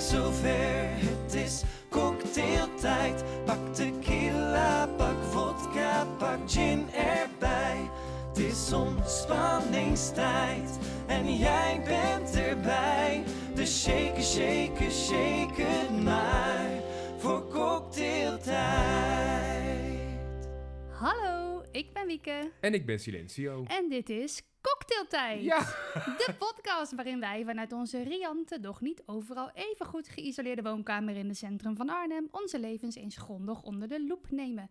zover. Het is cocktailtijd. Pak tequila, pak vodka, pak gin erbij. Het is ontspanningstijd en jij bent erbij. Dus shake, shake, shake het maar voor cocktailtijd. Hallo, ik ben Wieke En ik ben Silencio. en dit is Cocktailtijd. Ja, De podcast waarin wij vanuit onze riante, doch niet overal even goed geïsoleerde woonkamer in het centrum van Arnhem onze levens eens grondig onder de loep nemen.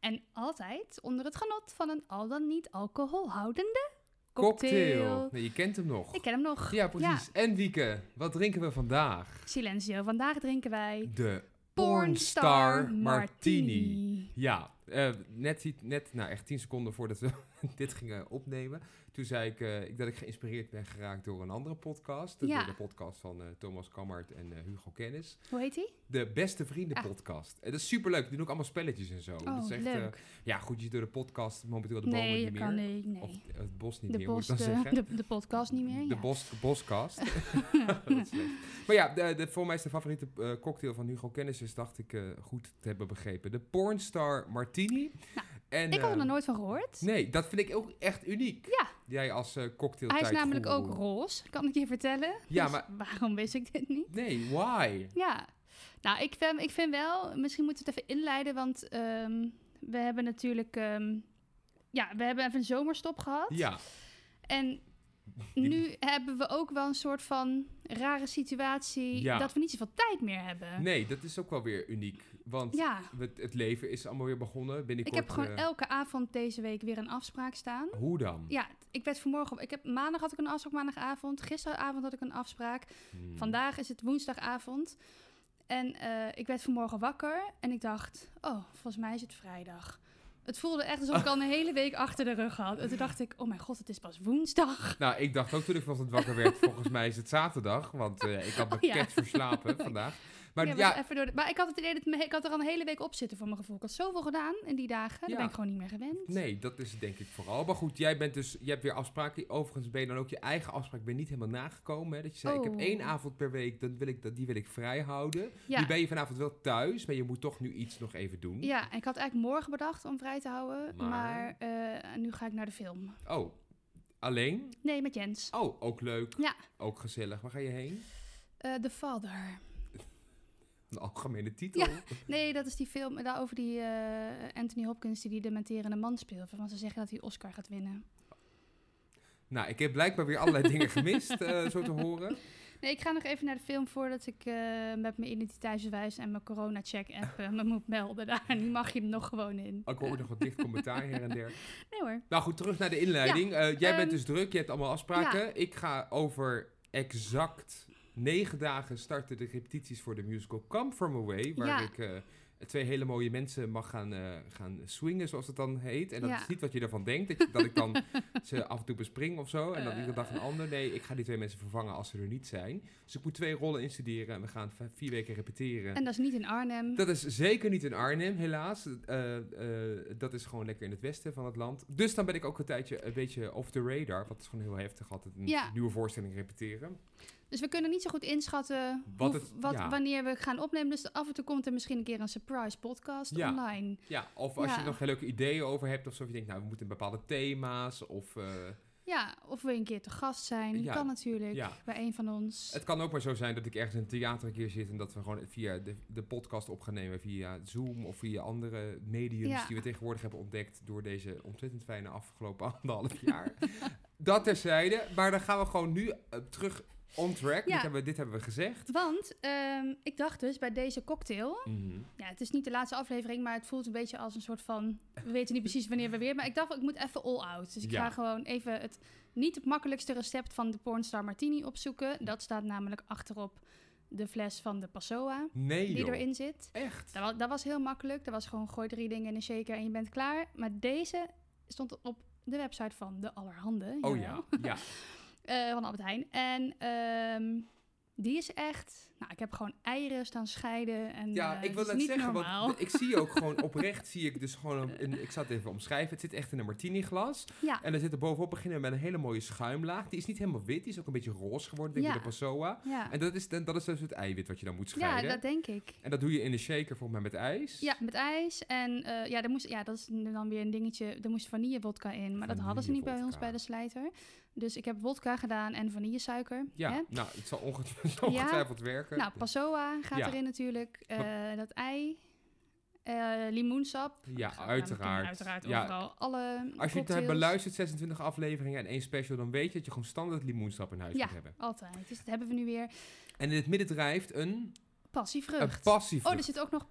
En altijd onder het genot van een al dan niet alcoholhoudende cocktail. cocktail. Nee, je kent hem nog. Ik ken hem nog. Ja, precies. En Wieke, wat drinken we vandaag? Silencio, vandaag drinken wij De Pornstar Pornstar Martini. Ja, eh, net, net nou, echt 10 seconden voordat we dit gingen opnemen. Toen zei ik, eh, ik dat ik geïnspireerd ben geraakt door een andere podcast. Ja. Door de podcast van eh, Thomas Kammert en eh, Hugo Kennis. Hoe heet hij? De Beste Vrienden Ah. podcast. En dat is superleuk. Die doen ook allemaal spelletjes en zo. Oh, dat is echt, eh, leuk. ja, goed, je door de podcast momenteel de bomen nee, niet meer. kan niet. Nee. Of het bos niet de, meer, moet bos, ik dan de, zeggen. de, de podcast niet meer. De ja. bos, boskast. Slecht. maar ja, de, de, voor mij is de favoriete cocktail van Hugo Kennis is, dacht ik, goed te hebben begrepen. De Pornstar Martini. En, Ik had er nog nooit van gehoord. Nee, dat vind ik ook echt uniek. Ja. Jij als eh cocktail Hij is namelijk ook roze, kan ik je vertellen. Ja, Dus maar- waarom wist ik dit niet? Nee, why? Ja, nou, ik vind, ik vind wel, misschien moeten we het even inleiden, want ehm, we hebben natuurlijk, ehm, ja, we hebben even een zomerstop gehad. Ja, En nu hebben we ook wel een soort van rare situatie Ja. dat we niet zoveel tijd meer hebben. nee, dat is ook wel weer uniek. Want Ja, het leven is allemaal weer begonnen. ik Binnenkort, heb gewoon eh, elke avond deze week weer een afspraak staan. Hoe dan? Ja, ik werd vanmorgen, ik heb, maandag had ik een afspraak, maandagavond. Gisteravond had ik een afspraak. Hmm. Vandaag is het woensdagavond. En eh, ik werd vanmorgen wakker en ik dacht, oh, volgens mij is het vrijdag. Het voelde echt alsof ik al een hele week achter de rug had. En toen dacht ik, oh mijn god, het is pas woensdag. Nou, ik dacht ook toen ik vanochtend wakker werd, volgens mij is het zaterdag. Want eh, ik had me Oh, ja. verslapen vandaag. Maar Ja, ja, was even door de- maar ik had het idee dat me- ik had er al een hele week op zitten voor mijn gevoel. Ik had zoveel gedaan in die dagen. Ja. Daar ben ik gewoon niet meer gewend. Nee, dat is denk ik vooral. Maar goed, jij bent dus, je hebt weer afspraken. Overigens ben je dan ook je eigen afspraak ben niet helemaal nagekomen. Hè? Dat je zei, ik heb Oh. één avond per week, dan wil ik, dat, die wil ik vrij houden. Ja. Nu ben je vanavond wel thuis, maar je moet toch nu iets nog even doen. Ja, en ik had eigenlijk morgen bedacht om vrij te houden. Maar? Maar, eh, nu ga ik naar de film. Oh, alleen? Nee, met Jens. Oh, ook leuk. Ja. Ook gezellig. Waar ga je heen? Eh The Father. Een algemene titel. Ja. Nee, dat is die film over die eh, Anthony Hopkins die die dementerende man speelt. Waarvan ze zeggen dat hij Oscar gaat winnen. Nou, ik heb blijkbaar weer allerlei dingen gemist, eh, zo te horen. Nee, ik ga nog even naar de film voordat ik eh, met mijn identiteitsbewijs en mijn corona-check-app me moet melden. Daar nu mag je er nog gewoon in. Ook hoor nog wat dicht commentaar her en der. Nee hoor. Nou goed, terug naar de inleiding. Jij ehm, bent dus druk, je hebt allemaal afspraken. Ik ga over exact negen dagen starten de repetities voor de musical Come From Away. Waar Ja. ik eh, twee hele mooie mensen mag gaan, eh, gaan swingen, zoals het dan heet. En dat Ja. is niet wat je ervan denkt, dat, je- dat ik dan ze af en toe bespring of zo. En dan Eh. iedere dag een ander. Nee, ik ga die twee mensen vervangen als ze er niet zijn. Dus ik moet twee rollen instuderen en we gaan vier weken repeteren. En dat is niet in Arnhem. Dat is zeker niet in Arnhem, helaas. Dat is gewoon lekker in het westen van het land. Dus dan ben ik ook een tijdje een beetje off the radar. Wat is gewoon heel heftig, altijd een Ja. nieuwe voorstelling repeteren. Dus we kunnen niet zo goed inschatten Wat hoe- het- wat, ja. wanneer we gaan opnemen. Dus af en toe komt er misschien een keer een surprise podcast Ja. online. Ja, of als Ja. je er nog geen leuke ideeën over hebt of zo. Of je denkt, nou, we moeten bepaalde thema's. Of eh, Ja, of we een keer te gast zijn. Ja. Kan natuurlijk. Ja. Bij een van ons. het kan ook maar zo zijn dat ik ergens in een theater een keer zit. En dat we gewoon via de, de podcast op gaan nemen. Via Zoom of via andere mediums Ja. die we tegenwoordig hebben ontdekt. Door deze ontzettend fijne afgelopen anderhalf jaar. dat terzijde. Maar dan gaan we gewoon nu eh, terug on track. Ja. Dit, hebben we, dit hebben we gezegd. Want ehm, ik dacht dus bij deze cocktail. Mhm. Ja, het is niet de laatste aflevering, maar het voelt een beetje als een soort van. We weten niet precies wanneer we weer. Maar ik dacht, ik moet even all out. Dus ik Ja. ga gewoon even het niet het makkelijkste recept van de Pornstar Martini opzoeken. Dat staat namelijk achterop de fles van de Passoa Nee, die joh. erin zit. Echt? Dat was, dat was heel makkelijk. Dat was gewoon gooi drie dingen in een shaker en je bent klaar. Maar deze stond op de website van de Allerhande. Oh ja, ja. Eh, van Albert Heijn. En ehm, Die is echt... Nou, ik heb gewoon eieren staan scheiden. En, Ja, eh, ik wil het net zeggen, normaal. want ik zie ook gewoon oprecht, zie ik dus gewoon, een, een- ik zal het even omschrijven, het zit echt in een martini glas. Ja, En er zit er bovenop beginnen met een hele mooie schuimlaag. Die is niet helemaal wit, die is ook een beetje roze geworden, denk Ja. ik, de Passoa. ja. En dat is, dan- dat is dus het eiwit wat je dan moet ja, scheiden. dat denk ik. En dat doe je in de shaker volgens mij met ijs. Ja, met ijs. En eh, ja, daar moest, ja, dat is dan weer een dingetje. Er moest vanillewodka in. Maar dat hadden ze niet bij ons bij de slijter. Dus ik heb wodka gedaan en vanillesuiker. Ja, Hè? nou, het zal ongetwijfeld, ongetwijfeld werken. Nou, passoa gaat Ja. erin natuurlijk. eh, dat ei. eh, limoensap. ja, uiteraard. Uiteraard Ja, overal. Alle Als je het hebt beluisterd, 26 afleveringen en één special, dan weet je dat je gewoon standaard limoensap in huis Ja. moet hebben. Altijd. Dus dat hebben we nu weer. En in het midden drijft een, een Passievrucht. Oh, er zit ook nog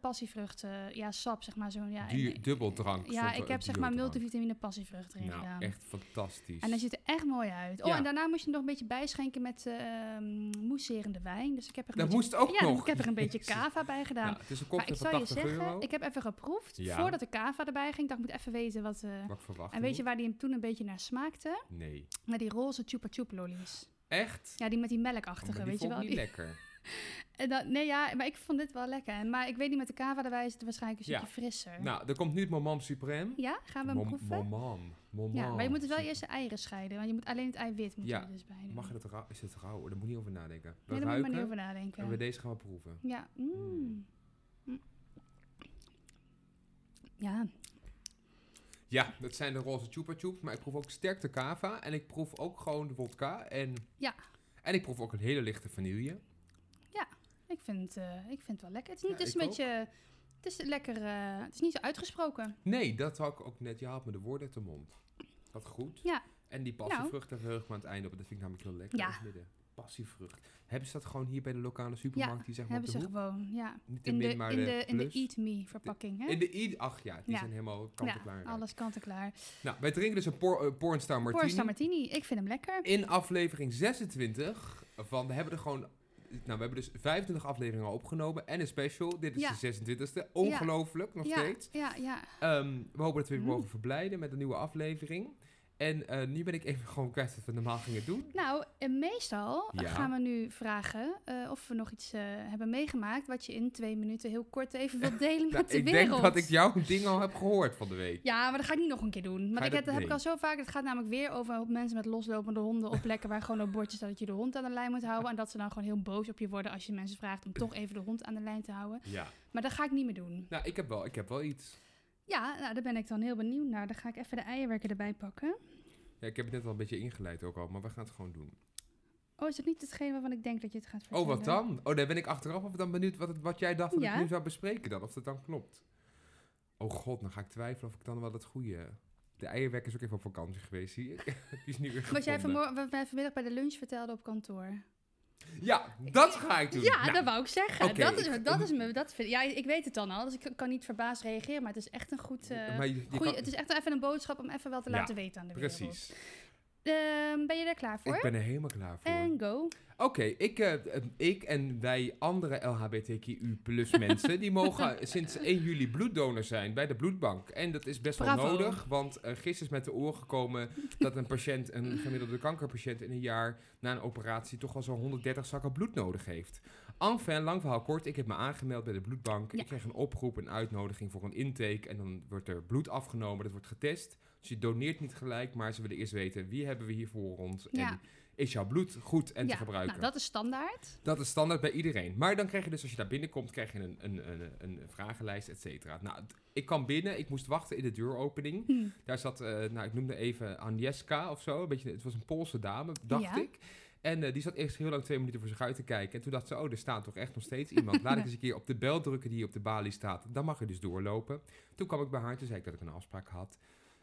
passievrucht. eh, ja, sap, zeg maar. Zo'n, ja, Duur- dubbeldrank. Ja, ik heb zeg maar multivitamine passievrucht erin Nou, gedaan. echt fantastisch. En dat ziet er echt mooi uit. Oh, Ja. en daarna moest je hem nog een beetje bijschenken met ehm mousserende wijn. Dus ik heb er een Dat beetje... moest ook ja, nog. ik heb er een beetje cava bij gedaan. Nou, het is een maar ik zou je 80 zeggen, euro. ik heb even geproefd Ja. voordat de cava erbij ging. Ik dacht, ik moet even weten wat... eh, Wat verwacht. en weet je waar die hem toen een beetje naar smaakte? Nee. Naar die roze chupa chup lollies. Echt? Ja, die met die Oh, melkachtige, die weet je wel. Die- lekker. En dat, nee, ja, maar ik vond dit wel lekker. Maar ik weet niet, met de cava erbij is het waarschijnlijk een Ja. stukje frisser. Nou, er komt nu het moment suprême. Ja, gaan we hem Mom- proeven? Momam. ja, maar je moet dus wel eerst de eieren scheiden. Want je moet alleen het eiwit moet Ja, je dus bij doen. Mag je dat rauw? Is het rauw? Daar moet je niet over nadenken. We Nee, daar moet je niet over nadenken. en we deze gaan we proeven. Ja. Mm. Mm. Ja, Ja, dat zijn de roze chupa chups, maar ik proef ook sterk de cava en ik proef ook gewoon de vodka en... Ja. En ik proef ook een hele lichte vanille. Ik vind, eh, ik vind het wel lekker. Het is, niet, Ja, een beetje... Het is lekker... eh, het is niet zo uitgesproken. Nee, dat had ik ook net. Je haalt me de woorden uit de mond. Dat goed. Ja. En die passievrucht, daar verheug ik me aan het einde op. Dat vind ik namelijk heel lekker. Ja. in het midden. Passievrucht. Hebben ze dat gewoon hier bij de lokale supermarkt? die zeg maar Hebben ze de hoek? gewoon, ja. Niet de In de, min, maar in de, in de. Eat Me verpakking, hè? In de eat, ach ja, die Ja. zijn helemaal kant-en-klaar. ja, alles kant en klaar. Nou, wij drinken dus een por, eh, Pornstar Martini. Pornstar Martini, ik vind hem lekker. In aflevering 26 van, we hebben er gewoon, nou we hebben dus 25 afleveringen al opgenomen en een special. Dit is Ja. de 26e. Ongelooflijk, nog steeds. Ja, ja. Ehm, we hopen dat we weer Mm. mogen verblijden met een nieuwe aflevering. En eh, nu ben ik even gewoon kwijt wat we normaal gingen doen. Nou, en meestal Ja. gaan we nu vragen eh, of we nog iets eh, hebben meegemaakt... wat je in twee minuten heel kort even wilt delen Nou, met de ik wereld. denk dat ik jouw ding al heb gehoord van de week. Ja, maar dat ga ik niet nog een keer doen. Maar ik, heb- dat- heb ik al zo vaak. Het gaat namelijk weer over mensen met loslopende honden op plekken waar gewoon op bordjes staat dat je de hond aan de lijn moet houden. En dat ze dan gewoon heel boos op je worden als je mensen vraagt om toch even de hond aan de lijn te houden. Ja. Maar dat ga ik niet meer doen. Nou, ik heb wel, ik heb wel iets. Ja, nou, daar ben ik dan heel benieuwd naar. Dan ga ik even de eierwerken erbij pakken. Ja, ik heb het net al een beetje ingeleid ook al, maar we gaan het gewoon doen. Oh, is het niet hetgeen waarvan ik denk dat je het gaat vertellen? Oh, wat dan? Oh, daar ben ik achteraf of dan benieuwd wat, het, wat jij dacht dat Ja. ik nu zou bespreken dan. Of dat dan klopt. Oh god, dan ga ik twijfelen of ik dan wel het goede... De eierwekker is ook even op vakantie geweest, zie ik. Die is nu weer Wat jij vanmorgen, wat wij vanmiddag bij de lunch vertelde op kantoor. Ja, dat ga ik doen. Ja, Nou, dat wou ik zeggen. dat is, ik- dat is me, dat vind, ja, ik weet het dan al, dus ik kan niet verbaasd reageren. Maar het is echt een goed... maar je- je goeie- kan- het is echt even een boodschap om even wel te Ja, laten weten aan de wereld. Precies. Ehm, ben je er klaar voor? Ik ben er helemaal klaar voor. En go. Oké, ik, eh, eh, ik en wij andere LHBTQU plus mensen, die mogen sinds 1 juli bloeddonor zijn bij de bloedbank. En dat is best wel nodig, want eh, gisteren is met de oor gekomen dat een patiënt, een gemiddelde kankerpatiënt in een jaar na een operatie toch wel zo'n 130 zakken bloed nodig heeft. Enfin, lang verhaal kort, ik heb me aangemeld bij de bloedbank. Ja. Ik kreeg een oproep, een uitnodiging voor een intake en dan wordt er bloed afgenomen, dat wordt getest. Dus je doneert niet gelijk, maar ze willen eerst weten wie hebben we hier voor ons Ja. en is jouw bloed goed en ja, te gebruiken. Nou, dat is standaard. Dat is standaard bij iedereen. Maar dan krijg je dus, als je daar binnenkomt, krijg je een, een, een, een vragenlijst, et cetera. Nou, ik kwam binnen, ik moest wachten in de deuropening. Hm. Daar zat, eh, nou, ik noemde even Agnieszka of zo. Een beetje, het was een Poolse dame, dacht Ja. ik. En eh, die zat eerst heel lang twee minuten voor zich uit te kijken. En toen dacht ze, oh, er staat toch echt nog steeds iemand. Laat ik eens een keer op de bel drukken die op de balie staat. Dan mag je dus doorlopen. Toen kwam ik bij haar, toen zei ik dat ik een afspraak had.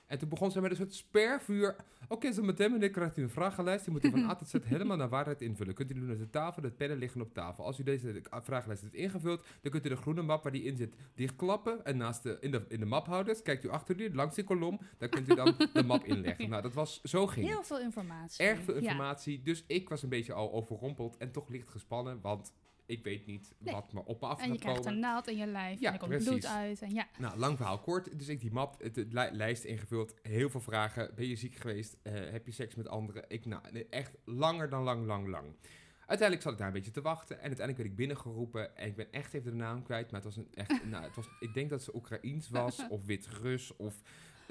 En toen begon ze met een soort spervuur. Oké, zo meteen meneer krijgt u een vragenlijst. Die moet u van A tot Z helemaal naar waarheid invullen. Kunt u doen op de tafel, de pennen liggen op tafel. Als u deze vragenlijst heeft ingevuld, dan kunt u de groene map waar die in zit dichtklappen. En naast de, in, de, in de maphouders kijkt u achter u, langs die kolom. Daar kunt u dan de map inleggen. Nou, dat was, zo ging Heel veel informatie. Erg veel Ja. informatie. Dus ik was een beetje al overrompeld en toch licht gespannen. Want ik weet niet Nee. wat me op me af En je gaat krijgt komen. een naald in je lijf Ja, en er komt precies. bloed uit. En ja, Nou, lang verhaal kort. Dus ik die map, li- lijst ingevuld. Heel veel vragen. Ben je ziek geweest? Eh, heb je seks met anderen? Ik, nou, echt langer dan lang, lang, lang. Uiteindelijk zat ik daar een beetje te wachten. En uiteindelijk werd ik binnengeroepen. En ik ben echt even de naam kwijt. Maar het was een echt... nou, het was, ik denk dat ze Oekraïens was. Of Wit-Rus. Of...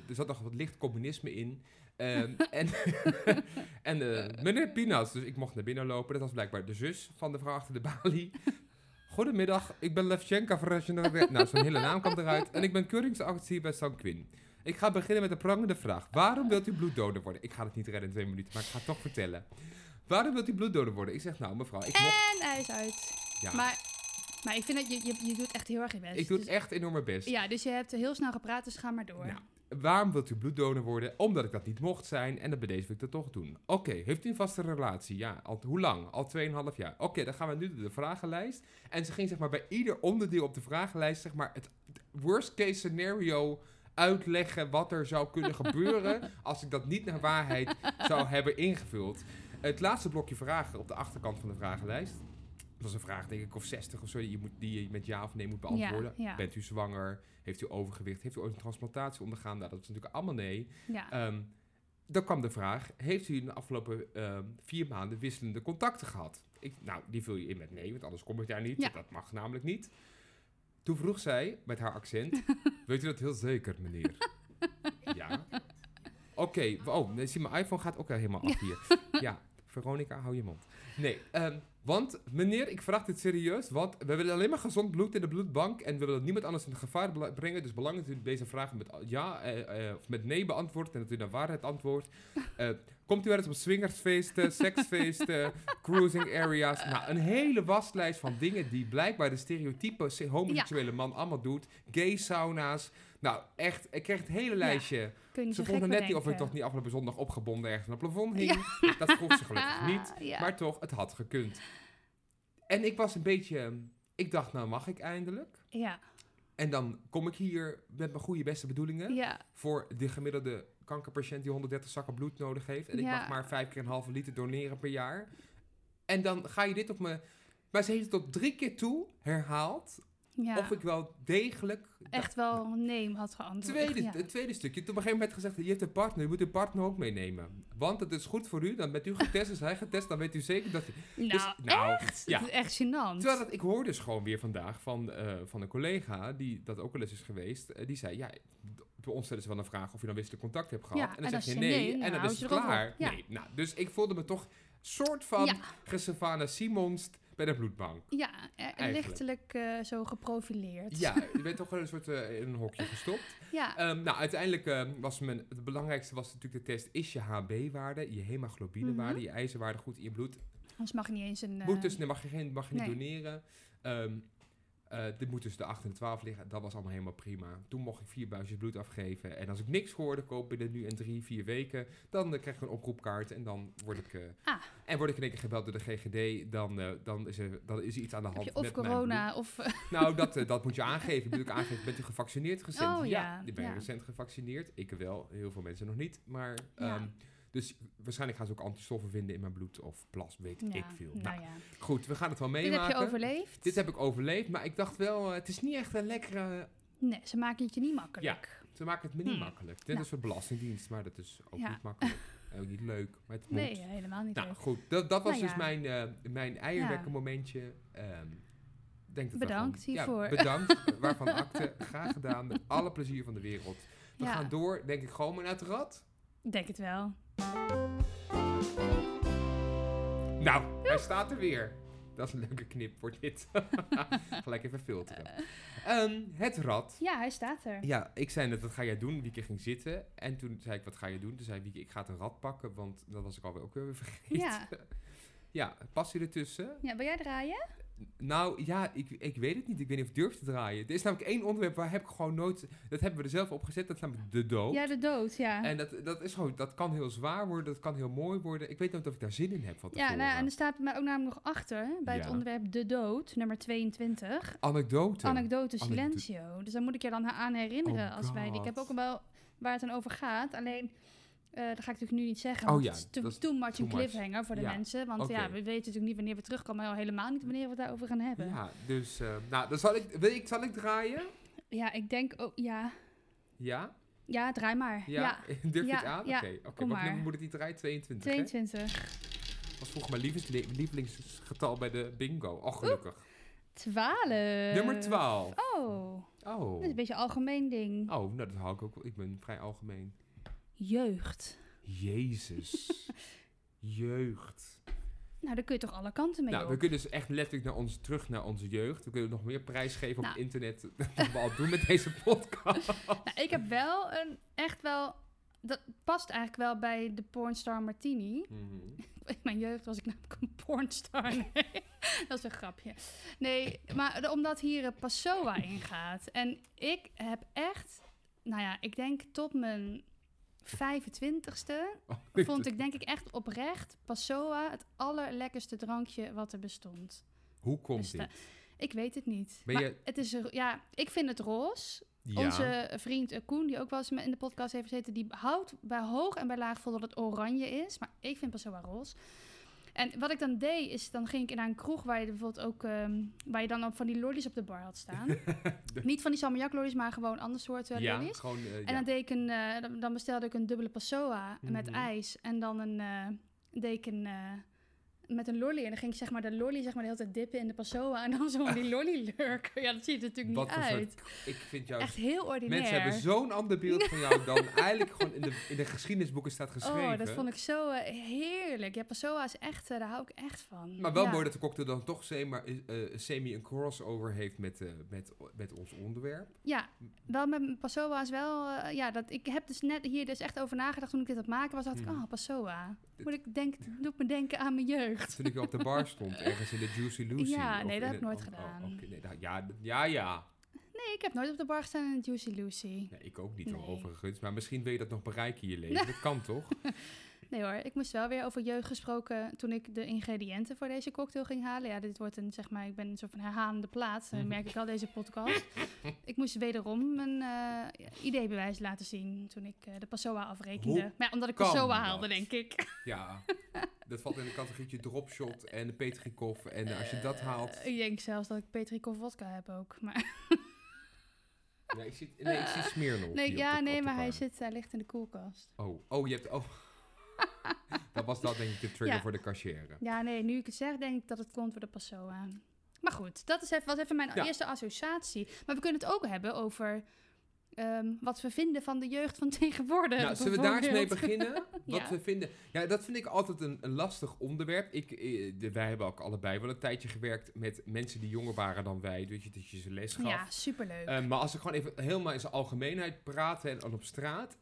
Er zat nog wat licht communisme in. Ehm, en en eh, meneer Pinas. Dus ik mocht naar binnen lopen. Dat was blijkbaar de zus van de vrouw achter de balie. Goedemiddag, ik ben Levchenka Regionaal... Nou, zijn hele naam kwam eruit. En ik ben keuringsarts hier bij San Quinn. Ik ga beginnen met een prangende vraag. Waarom wilt u bloeddonor worden? Ik ga het niet redden in twee minuten, maar ik ga het toch vertellen. Waarom wilt u bloeddonor worden? Ik zeg, nou mevrouw, ik mocht... En hij is uit. Ja, Maar, maar ik vind dat je, je, je doet echt heel erg je best. ik doe Dus- echt enorm mijn best. Ja, dus je hebt heel snel gepraat, dus ga maar door. Nou, waarom wilt u bloeddonor worden? Omdat ik dat niet mocht zijn en dat bij deze wil ik dat toch doen. Oké, heeft u een vaste relatie? Ja, al, hoe lang? Al 2,5 jaar. Oké, dan gaan we nu door de vragenlijst. En ze ging zeg maar bij ieder onderdeel op de vragenlijst zeg maar het worst case scenario uitleggen wat er zou kunnen gebeuren als ik dat niet naar waarheid zou hebben ingevuld. Het laatste blokje vragen op de achterkant van de vragenlijst. Dat was een vraag, denk ik, of 60 of zo, die je, moet, die je met ja of nee moet beantwoorden. Ja, ja. Bent u zwanger? Heeft u overgewicht? Heeft u ooit een transplantatie ondergaan? Nou, dat is natuurlijk allemaal nee. Ja. Ehm, dan kwam de vraag: Heeft u in de afgelopen ehm, vier maanden wisselende contacten gehad? Ik, nou, die vul je in met nee, want anders kom ik daar niet. Ja. Dat mag namelijk niet. Toen vroeg zij met haar accent: Weet u dat heel zeker, meneer? ja. Oké, oh, zie, mijn iPhone gaat ook helemaal af hier. Ja, Veronica, hou je mond. Nee, ehm, want meneer, ik vraag dit serieus, want we willen alleen maar gezond bloed in de bloedbank en we willen niemand anders in gevaar brengen. Dus belangrijk dat u deze vragen met ja eh, eh, of met nee beantwoordt en dat u naar waarheid antwoordt. Eh, komt u wel eens op swingersfeesten, seksfeesten, cruising areas? Nou, een hele waslijst van dingen die blijkbaar de stereotype se- homoseksuele man allemaal doet. Gay sauna's. Nou, echt, ik kreeg het hele lijstje. Kun je niet Ze vonden net niet of ik toch niet afgelopen zondag opgebonden ergens aan het plafond hing. Dat vroeg ze gelukkig niet. Ja. Maar toch, het had gekund. En ik was een beetje... Ik dacht, nou mag ik eindelijk. ja, En dan kom ik hier met mijn goede beste bedoelingen... ja, voor de gemiddelde kankerpatiënt die 130 zakken bloed nodig heeft. En ik mag maar vijf keer een halve liter doneren per jaar. En dan ga je dit op me... Maar ze heeft het tot drie keer toe herhaald... ja. of ik wel degelijk... echt wel nee had geantwoord. Tweede, ja. Het tweede stukje. Toen op een gegeven moment gezegd, je hebt een partner, je moet uw partner ook meenemen. Want het is goed voor u, dan bent u getest, is hij getest, dan weet u zeker dat... Nou, dus, nou, echt? ja. Het is echt gênant. Terwijl dat, ik hoorde dus gewoon weer vandaag van, eh, van een collega, die dat ook wel eens is geweest, eh, die zei, ja, bij ons stellen ze wel een vraag of je dan wisselijk contact hebt gehad. Ja, en dan en zeg je je nee, en nou, dan is je het klaar. Nee, nou, dus ik voelde me toch soort van Ja. Simons bij de bloedbank. Ja, eh, Eigenlijk. lichtelijk eh, zo geprofileerd. Ja, je bent toch wel een soort eh, in een hokje gestopt. Ja, Ehm, nou, uiteindelijk ehm, was mijn, het belangrijkste was natuurlijk de test, is je HB-waarde, je hemoglobinewaarde, Mhm. je ijzerwaarde goed in je bloed. anders mag je niet eens een... Moet dus, nee, mag je, geen, mag je niet doneren. Ehm, eh, dit moet tussen de 8 en de 12 liggen. Dat was allemaal helemaal prima. Toen mocht ik vier buisjes bloed afgeven. En als ik niks hoorde, koop binnen nu en drie, vier weken. Dan eh, krijg ik een oproepkaart. En dan word ik, eh, Ah. en word ik in één keer gebeld door de GGD. Dan, dan, is, er, dan is er iets aan de hand je of met mijn corona of... Nou, dat, dat moet je aangeven. Moet ik aangeven, bent u gevaccineerd recent? Oh, ja, ik ben ja. recent gevaccineerd. Ik wel, heel veel mensen nog niet. Maar, Ja. Dus waarschijnlijk gaan ze ook antistoffen vinden in mijn bloed of plas, weet ja, ik veel. Nou, Nou, ja. goed, we gaan het wel Dit meemaken. heb je overleefd? Dit heb ik overleefd, maar ik dacht wel, eh, het is niet echt een lekkere... Nee, ze maken het je niet makkelijk. Ze maken het me niet Hmm. makkelijk. Dit Nou. is voor de Belastingdienst, maar dat is ook Ja. niet makkelijk. En ook niet leuk, maar het moet. Nee, helemaal niet nou leuk. goed, dat, dat was Nou dus ja. mijn, eh mijn eierwekken momentje. Ehm, denk dat Bedankt hiervoor. Ja, bedankt, waarvan akte. Graag gedaan, met alle plezier van de wereld. We Ja. gaan door, denk ik, gewoon maar naar het rad. Denk het wel. Nou, hij staat er weer. Dat is een leuke knip voor dit. Gelijk even filteren. Ehm, het rad. Ja, hij staat er. Ja, ik zei net, wat ga jij doen? Wieke ging zitten. En toen zei ik, wat ga je doen? Toen zei Wieke, ik ga het een rad pakken, want dat was ik alweer ook weer vergeten. Ja. ja, past hij ertussen? Ja, wil jij draaien? Nou, ja, ik, ik weet het niet. Ik weet niet of ik durf te draaien. Er is namelijk één onderwerp waar heb ik gewoon nooit... Dat hebben we er zelf op gezet, dat is namelijk de dood. Ja, de dood, ja. En dat, dat is gewoon, dat kan heel zwaar worden, dat kan heel mooi worden. Ik weet nooit of ik daar zin in heb van Ja, nou, ja, en er staat mij ook namelijk nog achter, bij het onderwerp de dood, nummer 22. Anekdote. Anekdote Anekdote. silencio. Dus daar moet ik je dan aan herinneren Oh als wij... Ik heb ook wel waar het dan over gaat, alleen... eh dat ga ik natuurlijk nu niet zeggen, Oh ja, het is too, dat is too much een much. cliffhanger voor de Ja, mensen. Want ja, we weten natuurlijk niet wanneer we terugkomen, maar al helemaal niet wanneer we het daarover gaan hebben. Ja, Ja, dus... eh, nou, dan zal ik, wil ik... Zal ik draaien? ik denk ook... Ja, Ja? ja draai maar. Ja? Ja, Durf je Ja, het aan? ja, Oké, Wat nummer maar. moet het niet draaien? 22, hè? 22. was vroeger mijn lievelingsgetal bij de bingo. Oh, gelukkig. 12. Nummer 12. Oh, Oh. dat is een beetje een algemeen ding. Oh, nou dat hou ik ook wel. Ik ben vrij algemeen. Jeugd. Jezus. Jeugd. Nou, daar kun je toch alle kanten mee Nou, op. we kunnen dus echt letterlijk naar ons, terug naar onze jeugd. We kunnen nog meer prijs geven op Nou. internet dan we al doen met deze podcast. Nou, ik heb wel een, echt wel, dat past eigenlijk wel bij de pornstar Martini. Mhm. In mijn jeugd was ik namelijk een pornstar. Nee, dat is een grapje. Nee, maar omdat hier een Passoa ingaat. En ik heb echt, nou ja, ik denk tot mijn 25ste Oh, vond ik denk ik echt oprecht Passoa het allerlekkerste drankje wat er bestond. Hoe komt Dus, dit? Ik weet het niet. Ben maar je- het is, ja, ik vind het roze. Ja. Onze vriend Koen, die ook wel eens in de podcast heeft gezeten, die houdt bij hoog en bij laag vol dat het oranje is. Maar ik vind Passoa roze. En wat ik dan deed, is dan ging ik naar een kroeg waar je bijvoorbeeld ook, ehm, waar je dan van die lollies op de bar had staan. Niet van die salmiak lollies, maar gewoon ander soort eh, ja, lollies. gewoon... eh, En ja. dan, deed ik een, eh, dan, bestelde ik een dubbele passoa met Mhm. ijs. En dan een, deed ik een, met een lolly. En dan ging ik zeg maar de lolly zeg maar, de hele tijd dippen in de passoa. En dan zo die lolly lurken. Ja, dat ziet er natuurlijk Wat niet uit. soort... Ik vind jou... Echt heel ordinair. Mensen hebben zo'n ander beeld van jou dan eigenlijk gewoon in de, in de geschiedenisboeken staat geschreven. Oh, dat vond ik zo eh, heerlijk. Ja, passoa is echt, eh, daar hou ik echt van. Maar wel Ja. mooi dat de cocktail dan toch semi, eh, semi een crossover heeft met, met, met ons onderwerp. Ja, wel met passoa is wel... ja, dat, ik heb dus net hier dus echt over nagedacht toen ik dit aan het maken was. dacht ik, Mhm. oh, passoa. Ik denk, doet me denken aan mijn jeugd. Toen ik op de bar stond, ergens in de Juicy Lucy. Ja, nee, dat heb ik nooit oh, oh, gedaan. nee, nou, ja, ja, ja. Nee, ik heb nooit op de bar gestaan in Juicy Lucy. Nee, ik ook niet Nee. overigens. Maar misschien wil je dat nog bereiken in je leven. Dat kan toch? Nee hoor, ik moest wel weer over jeugd gesproken toen ik de ingrediënten voor deze cocktail ging halen. Ja, dit wordt een, zeg maar, ik ben een soort van herhalende plaat, Mhm. dat merk ik al deze podcast. ik moest wederom mijn eh ideebewijs laten zien toen ik eh, de Passoa afrekende. Hoe maar ja, omdat ik Passoa haalde, denk ik. Ja, dat valt in de categorietje dropshot en de Petrikov. En als je dat haalt... Eh, ik denk zelfs dat ik Petrikov vodka heb ook. Maar, Nee, ik zie, nee, ik zie Smirnoff nee, ja, nee, maar hij, zit, hij ligt in de koelkast. Oh, oh, je hebt... Oh. dat was dat denk ik de trigger Ja. voor de cashier. Ja, nee, nu ik het zeg, denk ik dat het komt door de Passoa. Maar goed, dat is even, was even mijn Ja. eerste associatie. Maar we kunnen het ook hebben over ehm, wat we vinden van de jeugd van tegenwoordig. Nou, zullen we daar eens mee beginnen? Wat Ja. we vinden. Ja, dat vind ik altijd een, een lastig onderwerp. Ik, eh, de- wij hebben ook allebei wel een tijdje gewerkt met mensen die jonger waren dan wij. Dus je, dat je ze les gaf. Ja, superleuk. Eh, maar als ik gewoon even helemaal in zijn algemeenheid praten en, en op straat.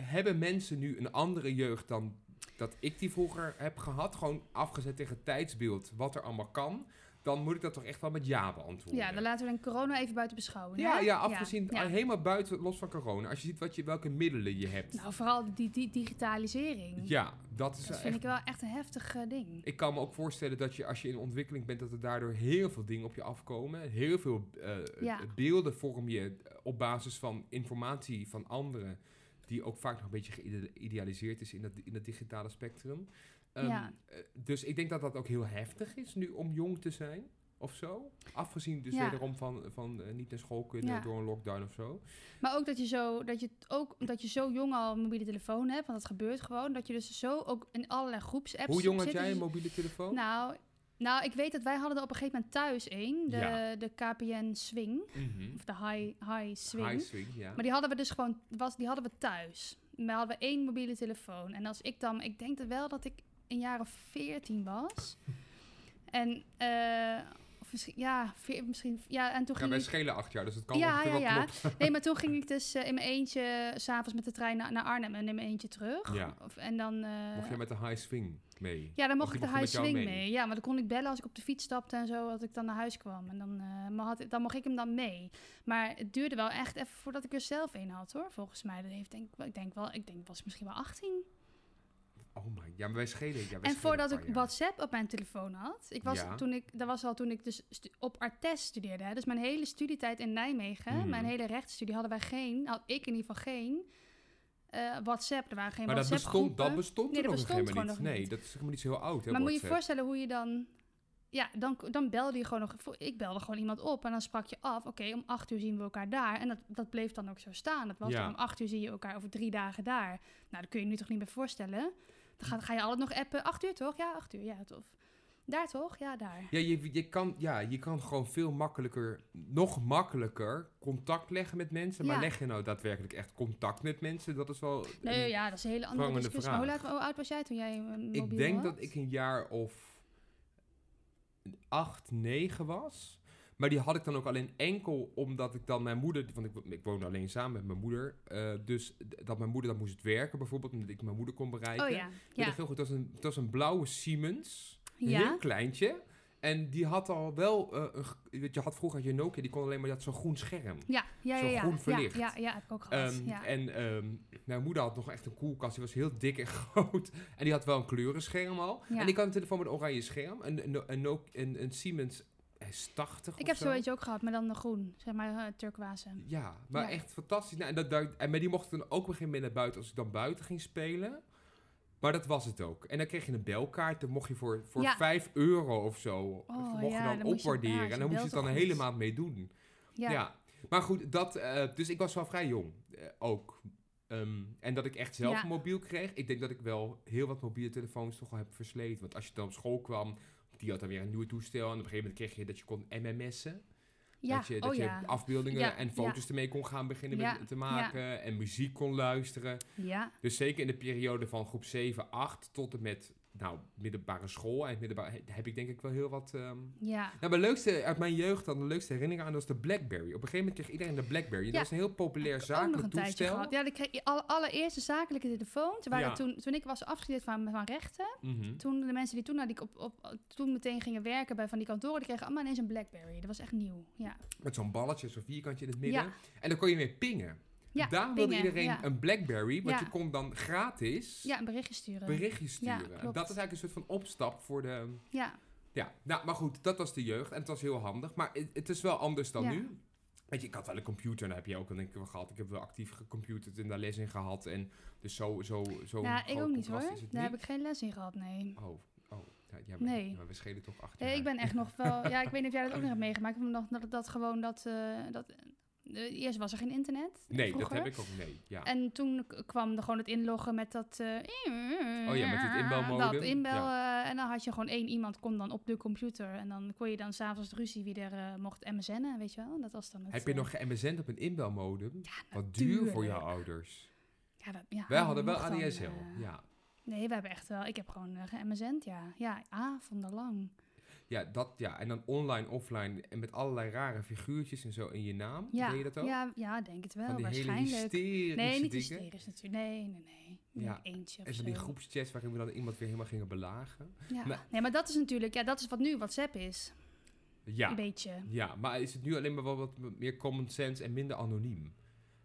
Hebben mensen nu een andere jeugd dan dat ik die vroeger heb gehad? Gewoon afgezet tegen het tijdsbeeld, wat er allemaal kan. Dan moet ik dat toch echt wel met ja beantwoorden. ja, dan laten we dan corona even buiten beschouwen. ja, hè? ja, afgezien, ja. helemaal buiten, los van corona. Als je ziet wat je, welke middelen je hebt. Nou, vooral die, die digitalisering. ja, dat is dat echt vind ik wel echt een heftig eh, ding. Ik kan me ook voorstellen dat je als je in ontwikkeling bent, dat er daardoor heel veel dingen op je afkomen. Heel veel eh, Ja. beelden vorm je op basis van informatie van anderen, die ook vaak nog een beetje geïdealiseerd is in dat, in dat digitale spectrum. Ehm, Ja. eh, Dus ik denk dat dat ook heel heftig is nu om jong te zijn. Of zo. Afgezien dus Ja. wederom van, van eh, niet naar school kunnen Ja. door een lockdown of zo. Maar ook dat je zo, dat je ook dat je zo jong al een mobiele telefoon hebt, want dat gebeurt gewoon. Dat je dus zo ook in allerlei groepsapps Hoe jong had jij een mobiele telefoon? Nou, nou, ik weet dat wij hadden er op een gegeven moment thuis één. De, Ja. de KPN Swing. Mhm. Of de High, high Swing. High swing, ja. Maar die hadden we dus gewoon, was, die hadden we thuis. We hadden we één mobiele telefoon. En als ik dan, ik denk dat wel dat ik een jaar of veertien was. En, eh, misschien, ja, veer- misschien, ja, en toen ja, ging wij ik... schelen acht jaar, dus het kan Ja, ja, wel ja. Nee, maar toen ging ik dus eh, in mijn eentje s'avonds met de trein naar, naar Arnhem en in mijn eentje terug. Ja. Of, en dan... eh, Mocht je met de high swing mee? ja, dan mocht ik de mocht high swing mee. mee? Ja, maar dan kon ik bellen als ik op de fiets stapte en zo, dat ik dan naar huis kwam. En dan, eh, maar had, dan mocht ik hem dan mee. Maar het duurde wel echt even voordat ik er zelf een had, hoor. Volgens mij. Dat heeft denk ik, wel- ik denk wel, ik denk was misschien wel 18. Oh my, ja, maar wij schelen. Ja, wij En schelen voordat ik jaar. WhatsApp op mijn telefoon had, ik was Ja. toen ik, dat was al toen ik dus op Artes studeerde. Hè. Dus mijn hele studietijd in Nijmegen, Mhm. mijn hele rechtsstudie, hadden wij geen, had ik in ieder geval geen eh, WhatsApp. Er waren geen Maar dat WhatsApp bestond, dat groepen. bestond Nee, er dat nog bestond helemaal niet. nog Nee, dat is helemaal niet zo heel oud, hè, Maar moet je je voorstellen hoe je dan... Ja, dan, dan belde je gewoon nog... Ik belde gewoon iemand op en dan sprak je af... Oké, om acht uur zien we elkaar daar. En dat, dat bleef dan ook zo staan. Dat was Ja. dan om acht uur zie je elkaar over drie dagen daar. Nou, dat kun je je nu toch niet meer voorstellen? Dan ga, ga je altijd nog appen. Acht uur toch? Ja, acht uur. Ja, tof. Daar toch? Ja, daar. Ja, je, je, kan, ja, je kan gewoon veel makkelijker, nog makkelijker contact leggen met mensen. Maar leg je nou daadwerkelijk echt contact met mensen? Dat is wel... Nee, ja, dat is een hele andere discussie. Hoe, vraag. laat, hoe oud was jij toen jij een Ik mobiel denk had? dat ik een jaar of acht, negen was. Maar die had ik dan ook alleen enkel omdat ik dan mijn moeder... Want ik, ik woonde alleen samen met mijn moeder. eh, dus dat mijn moeder dan moest werken bijvoorbeeld. Omdat ik mijn moeder kon bereiken. Oh ja. Ja. nog heel goed, het was een, het was een blauwe Siemens. Een Ja. heel kleintje. En die had al wel... eh, een, weet je, had vroeger had je Nokia, die kon alleen maar... Die had zo'n groen scherm. Ja, ja, ja, ja. groen ja, verlicht. ja, ja, heb ik ook gehad. Ehm, ja. En ehm, mijn moeder had nog echt een koelkast. Die was heel dik en groot. En die had wel een kleurenscherm al. En ik had een telefoon met een oranje scherm. Een, een, een, een Siemens S80 ik of heb zo. zo eentje ook gehad, maar dan de groen. Zeg maar uh, turquoise. Ja, maar Ja. echt fantastisch. Nou, en, dat, daar, en maar die mocht ik dan ook moment naar buiten als ik dan buiten ging spelen. Maar dat was het ook. En dan kreeg je een belkaart. Dan mocht je voor, voor Ja. 5 euro of zo. Oh, mocht ja, je dan dan moest je- opwaarderen. en dan moest je het dan toch een hele goed. maand mee doen. Ja. Maar goed, dat, eh, dus ik was wel vrij jong eh, ook. Ehm, en dat ik echt zelf Ja. een mobiel kreeg. Ik denk dat ik wel heel wat mobiele telefoons toch al heb versleten. Want als je dan op school kwam, die had dan weer een nieuwe toestel. En op een gegeven moment kreeg je dat je kon mms'en. Ja, Dat je, dat oh je ja. afbeeldingen Ja, en foto's ermee kon gaan beginnen met, te maken. En muziek kon luisteren. Ja, Dus zeker in de periode van groep 7, 8 tot en met nou, middelbare school. En middelbare, heb ik denk ik wel heel wat... ehm, ja. nou, mijn leukste, uit mijn jeugd dan de leukste herinnering aan was de Blackberry. Op een gegeven moment kreeg iedereen de Blackberry. Ja. Dat was een heel populair zakelijk toestel. gehad. Ja, die kreeg je alle, allereerste zakelijke telefoon. Terwijl Ja. ik toen, toen ik was afgestudeerd van, van rechten, Mhm. toen de mensen die toen, die op, op, toen meteen gingen werken bij van die kantoren, die kregen allemaal ineens een Blackberry. Dat was echt nieuw. Ja, Met zo'n balletje, zo'n vierkantje in het midden. ja. En dan kon je mee pingen. Ja Daar wilde iedereen ja. een Blackberry, want Ja. je kon dan gratis ja, een berichtje sturen. berichtjes Ja, sturen. en dat is eigenlijk een soort van opstap voor de... Ja, Ja, nou, maar goed, dat was de jeugd en het was heel handig. Maar het, het is wel anders dan nu. Weet je, ik had wel een computer, daar heb je ook ik wel gehad. Ik heb wel actief gecomputerd en daar les in gehad. En dus zo, zo, zo ja ik groot ook niet hoor. Daar niet. heb ik geen les in gehad, nee. Oh, oh. Ja, maar, Nee. maar we schelen toch acht jaar. ik ben echt nog wel... Ja, ik weet niet of jij dat ook nog hebt meegemaakt. Maar nog, dat, dat gewoon dat... eh, dat eerst was er geen internet. Nee, vroeger. dat heb ik ook, nee. Ja. En toen kwam er gewoon het inloggen met dat... eh, Oh ja, met het inbelmodem. Dat inbel. eh, en dan had je gewoon één iemand kon dan op de computer. En dan kon je dan s'avonds de ruzie wie er eh, mocht MSN'en, weet je wel. Dat was dan het... heb je eh, nog ge-MSN op een inbelmodem? Ja, Wat duur voor jouw ouders. Ja, dat, ja, Wij hadden wel mocht dan, ADSL, eh, ja. Nee, we hebben echt wel... Ik heb gewoon uh, ge-MSN'd, ja. Ja, avondenlang. Ja, dat, ja, en dan online, offline en met allerlei rare figuurtjes en zo in je naam. Ja, Deed je dat ook? ja, ja, denk het wel. Van die hele waarschijnlijk. Nee, niet hysterisch natuurlijk. Nee, nee, nee. Ja, eentje of En van zo. die groepschats waarin we dan iemand weer helemaal gingen belagen. Ja. Maar- nee, maar dat is natuurlijk... Ja, dat is wat nu WhatsApp is. Ja, Een beetje. ja, maar is het nu alleen maar wel wat meer common sense en minder anoniem?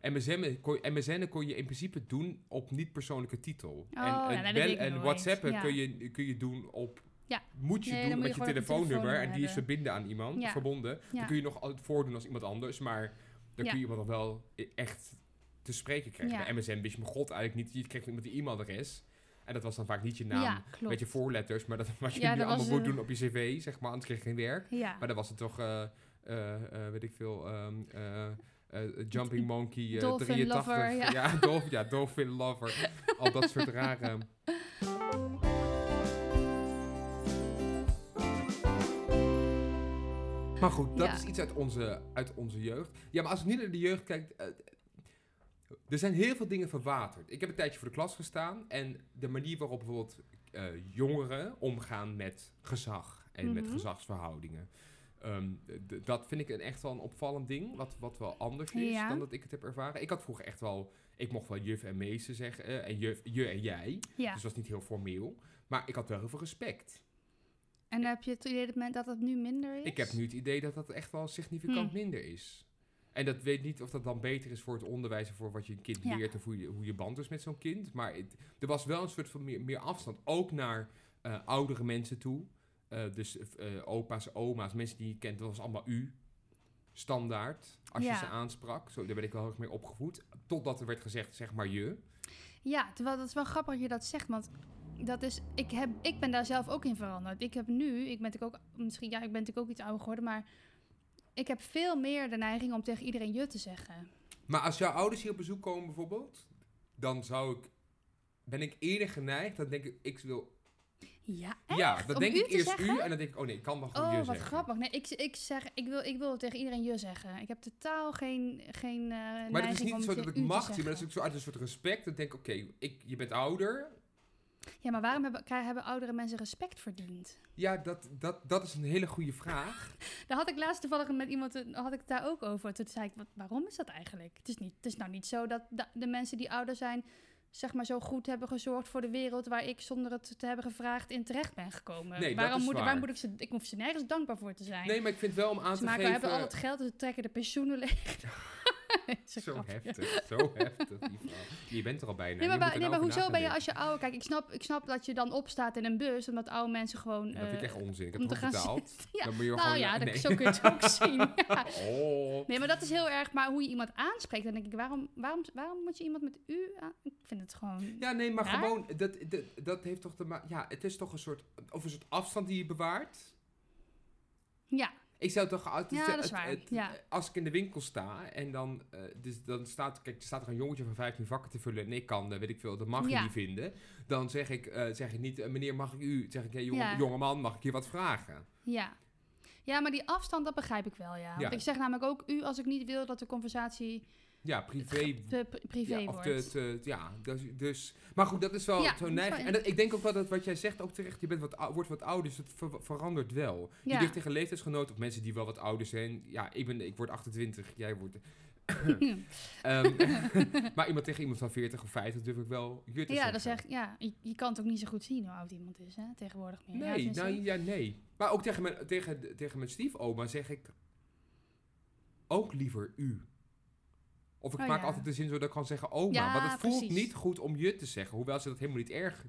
MSN kon, MSN kon je in principe doen op niet-persoonlijke titel. en ja, en, bel- en ja. kun, je, kun je doen op... Ja. Moet je Nee, doen met je telefoonnummer. En die is verbinden aan iemand, Ja. verbonden. Dan kun je nog altijd voordoen als iemand anders. Maar dan kun je iemand nog wel e- echt te spreken krijgen. Bij MSN wist je mijn god eigenlijk niet. Je kreeg iemand die e-mailadres. En dat was dan vaak niet je naam ja, met je voorletters. Maar dat wat je Ja, nu allemaal moet eh, doen op je cv, zeg maar. Anders kreeg je geen werk. Ja. Maar dan was het toch, eh, eh, weet ik veel, ehm, eh, eh, Jumping Monkey Dolphin 83. Lover, ja. Dolphin, ja, Dolphin Lover. Al dat soort rare... Maar goed, dat Ja. is iets uit onze, uit onze jeugd. Ja, maar als ik nu naar de jeugd kijk... eh, er zijn heel veel dingen verwaterd. Ik heb een tijdje voor de klas gestaan. En de manier waarop bijvoorbeeld eh, jongeren omgaan met gezag en met Mhm. gezagsverhoudingen. ehm, dat vind ik een echt wel een opvallend ding. Wat, wat wel anders is Ja. dan dat ik het heb ervaren. Ik had vroeger echt wel... Ik mocht wel juf en meester zeggen. eh, en juf, je en jij. ja. Dus dat was niet heel formeel. Maar ik had wel heel veel respect. En heb je het idee dat, het nu minder is? Ik heb nu het idee dat dat echt wel significant Hm. minder is. En dat weet niet of dat dan beter is voor het onderwijs... of voor wat je een kind Ja. leert... of hoe je, hoe je band is met zo'n kind. Maar het- er was wel een soort van meer, meer afstand. Ook naar eh, oudere mensen toe. Eh, dus eh, opa's, oma's, mensen die je kent. Dat was allemaal u. Standaard. Als je ze aansprak. Zo, daar werd ik wel heel erg mee opgevoed. Totdat er werd gezegd, zeg maar je. Ja, terwijl dat is wel grappig dat je dat zegt, want dat is, ik, heb, ik ben daar zelf ook in veranderd. Ik heb nu, ik ben natuurlijk ook, misschien, ja, ik ben natuurlijk ook iets ouder geworden, maar ik heb veel meer de neiging om tegen iedereen je te zeggen. Maar als jouw ouders hier op bezoek komen bijvoorbeeld... dan zou ik ben ik eerder geneigd, dan denk ik, ik wil... Ja, Ja, echt? dan Om denk ik eerst zeggen? u en dan denk ik, oh nee, ik kan wel gewoon Oh, je wat zeggen. grappig. Nee, ik, ik, zeg, ik, wil, ik wil tegen iedereen je zeggen. Ik heb totaal geen, geen uh, Maar het is niet zo dat ik mag zien, maar dat is ook zo uit een soort respect. Dan denk ik, oké, ik je bent ouder. Ja, maar waarom hebben, hebben oudere mensen respect verdiend? Ja, dat, dat, dat is een hele goede vraag. Daar had ik laatst toevallig met iemand, had ik het daar ook over. Toen zei ik, wat, waarom is dat eigenlijk? Het is, niet, het is nou niet zo dat de, de mensen die ouder zijn, zeg maar zo goed hebben gezorgd voor de wereld waar ik zonder het te hebben gevraagd in terecht ben gekomen. Nee, dat waarom is moet, waar. waar moet ik ze, ik hoef ze nergens dankbaar voor te zijn. Nee, maar ik vind wel om aan ze te maken, geven... hebben al het geld, ze trekken de pensioenen leeg. Zo grapje. heftig, zo heftig, die. Je bent er al bijna. Nee, maar, nee, hoezo ben je als je ouder... Kijk, ik snap, ik snap dat je dan opstaat in een bus, omdat oude mensen gewoon... Dat vind ik eh, echt onzin. Ik heb het betaald. Ja, Dan moet je nou gewoon... ja, dat, nee. zo kun je het ook zien. Ja. Oh. Nee, maar dat is heel erg... Maar hoe je iemand aanspreekt, dan denk ik... Waarom, waarom, waarom moet je iemand met u aan... Ik vind het gewoon... Ja, nee, maar Raar? gewoon, dat, dat, dat heeft toch te maken... Ja, het is toch een soort, of een soort afstand die je bewaart. Ja, Ik zou toch altijd... Ja, het- dat is het- waar, het- ja. Als ik in de winkel sta en dan, eh, dus dan staat, kijk, er staat er een jongetje van 15 vakken te vullen en ik kan, eh, weet ik veel, dat mag je Ja. niet vinden. Dan zeg ik, eh, zeg ik niet, eh, meneer, mag ik u, zeg ik, hey, jonge, Ja. jongeman, mag ik je wat vragen? ja. Ja, maar die afstand, dat begrijp ik wel, ja. Want ik zeg namelijk ook u als ik niet wil dat de conversatie Ja, privé te pri- privé ja, of wordt. te, te- ja, dus, dus, maar goed, dat is wel Ja, zo dat is neig. wel- En dat, ik denk ook wel dat wat jij zegt ook terecht, je bent wat, wordt wat ouder, dus het ver- verandert wel. Je ligt tegen leeftijdsgenoten of mensen die wel wat ouder zijn. Ja, ik, ben, ik word 28, jij wordt... Ehm, maar iemand tegen iemand van 40 of 50 durf ik wel te ja, zeggen. dat zeg, ja je, je kan het ook niet zo goed zien hoe oud iemand is, hè, tegenwoordig meer. Nee, nou, ja, nee. Maar ook tegen mijn, tegen, tegen mijn stiefoma zeg ik ook liever u. Of ik Oh, maak ja. altijd de zin zo dat ik kan zeggen oma. Ja, want het voelt precies. niet goed om je te zeggen. Hoewel ze dat helemaal niet erg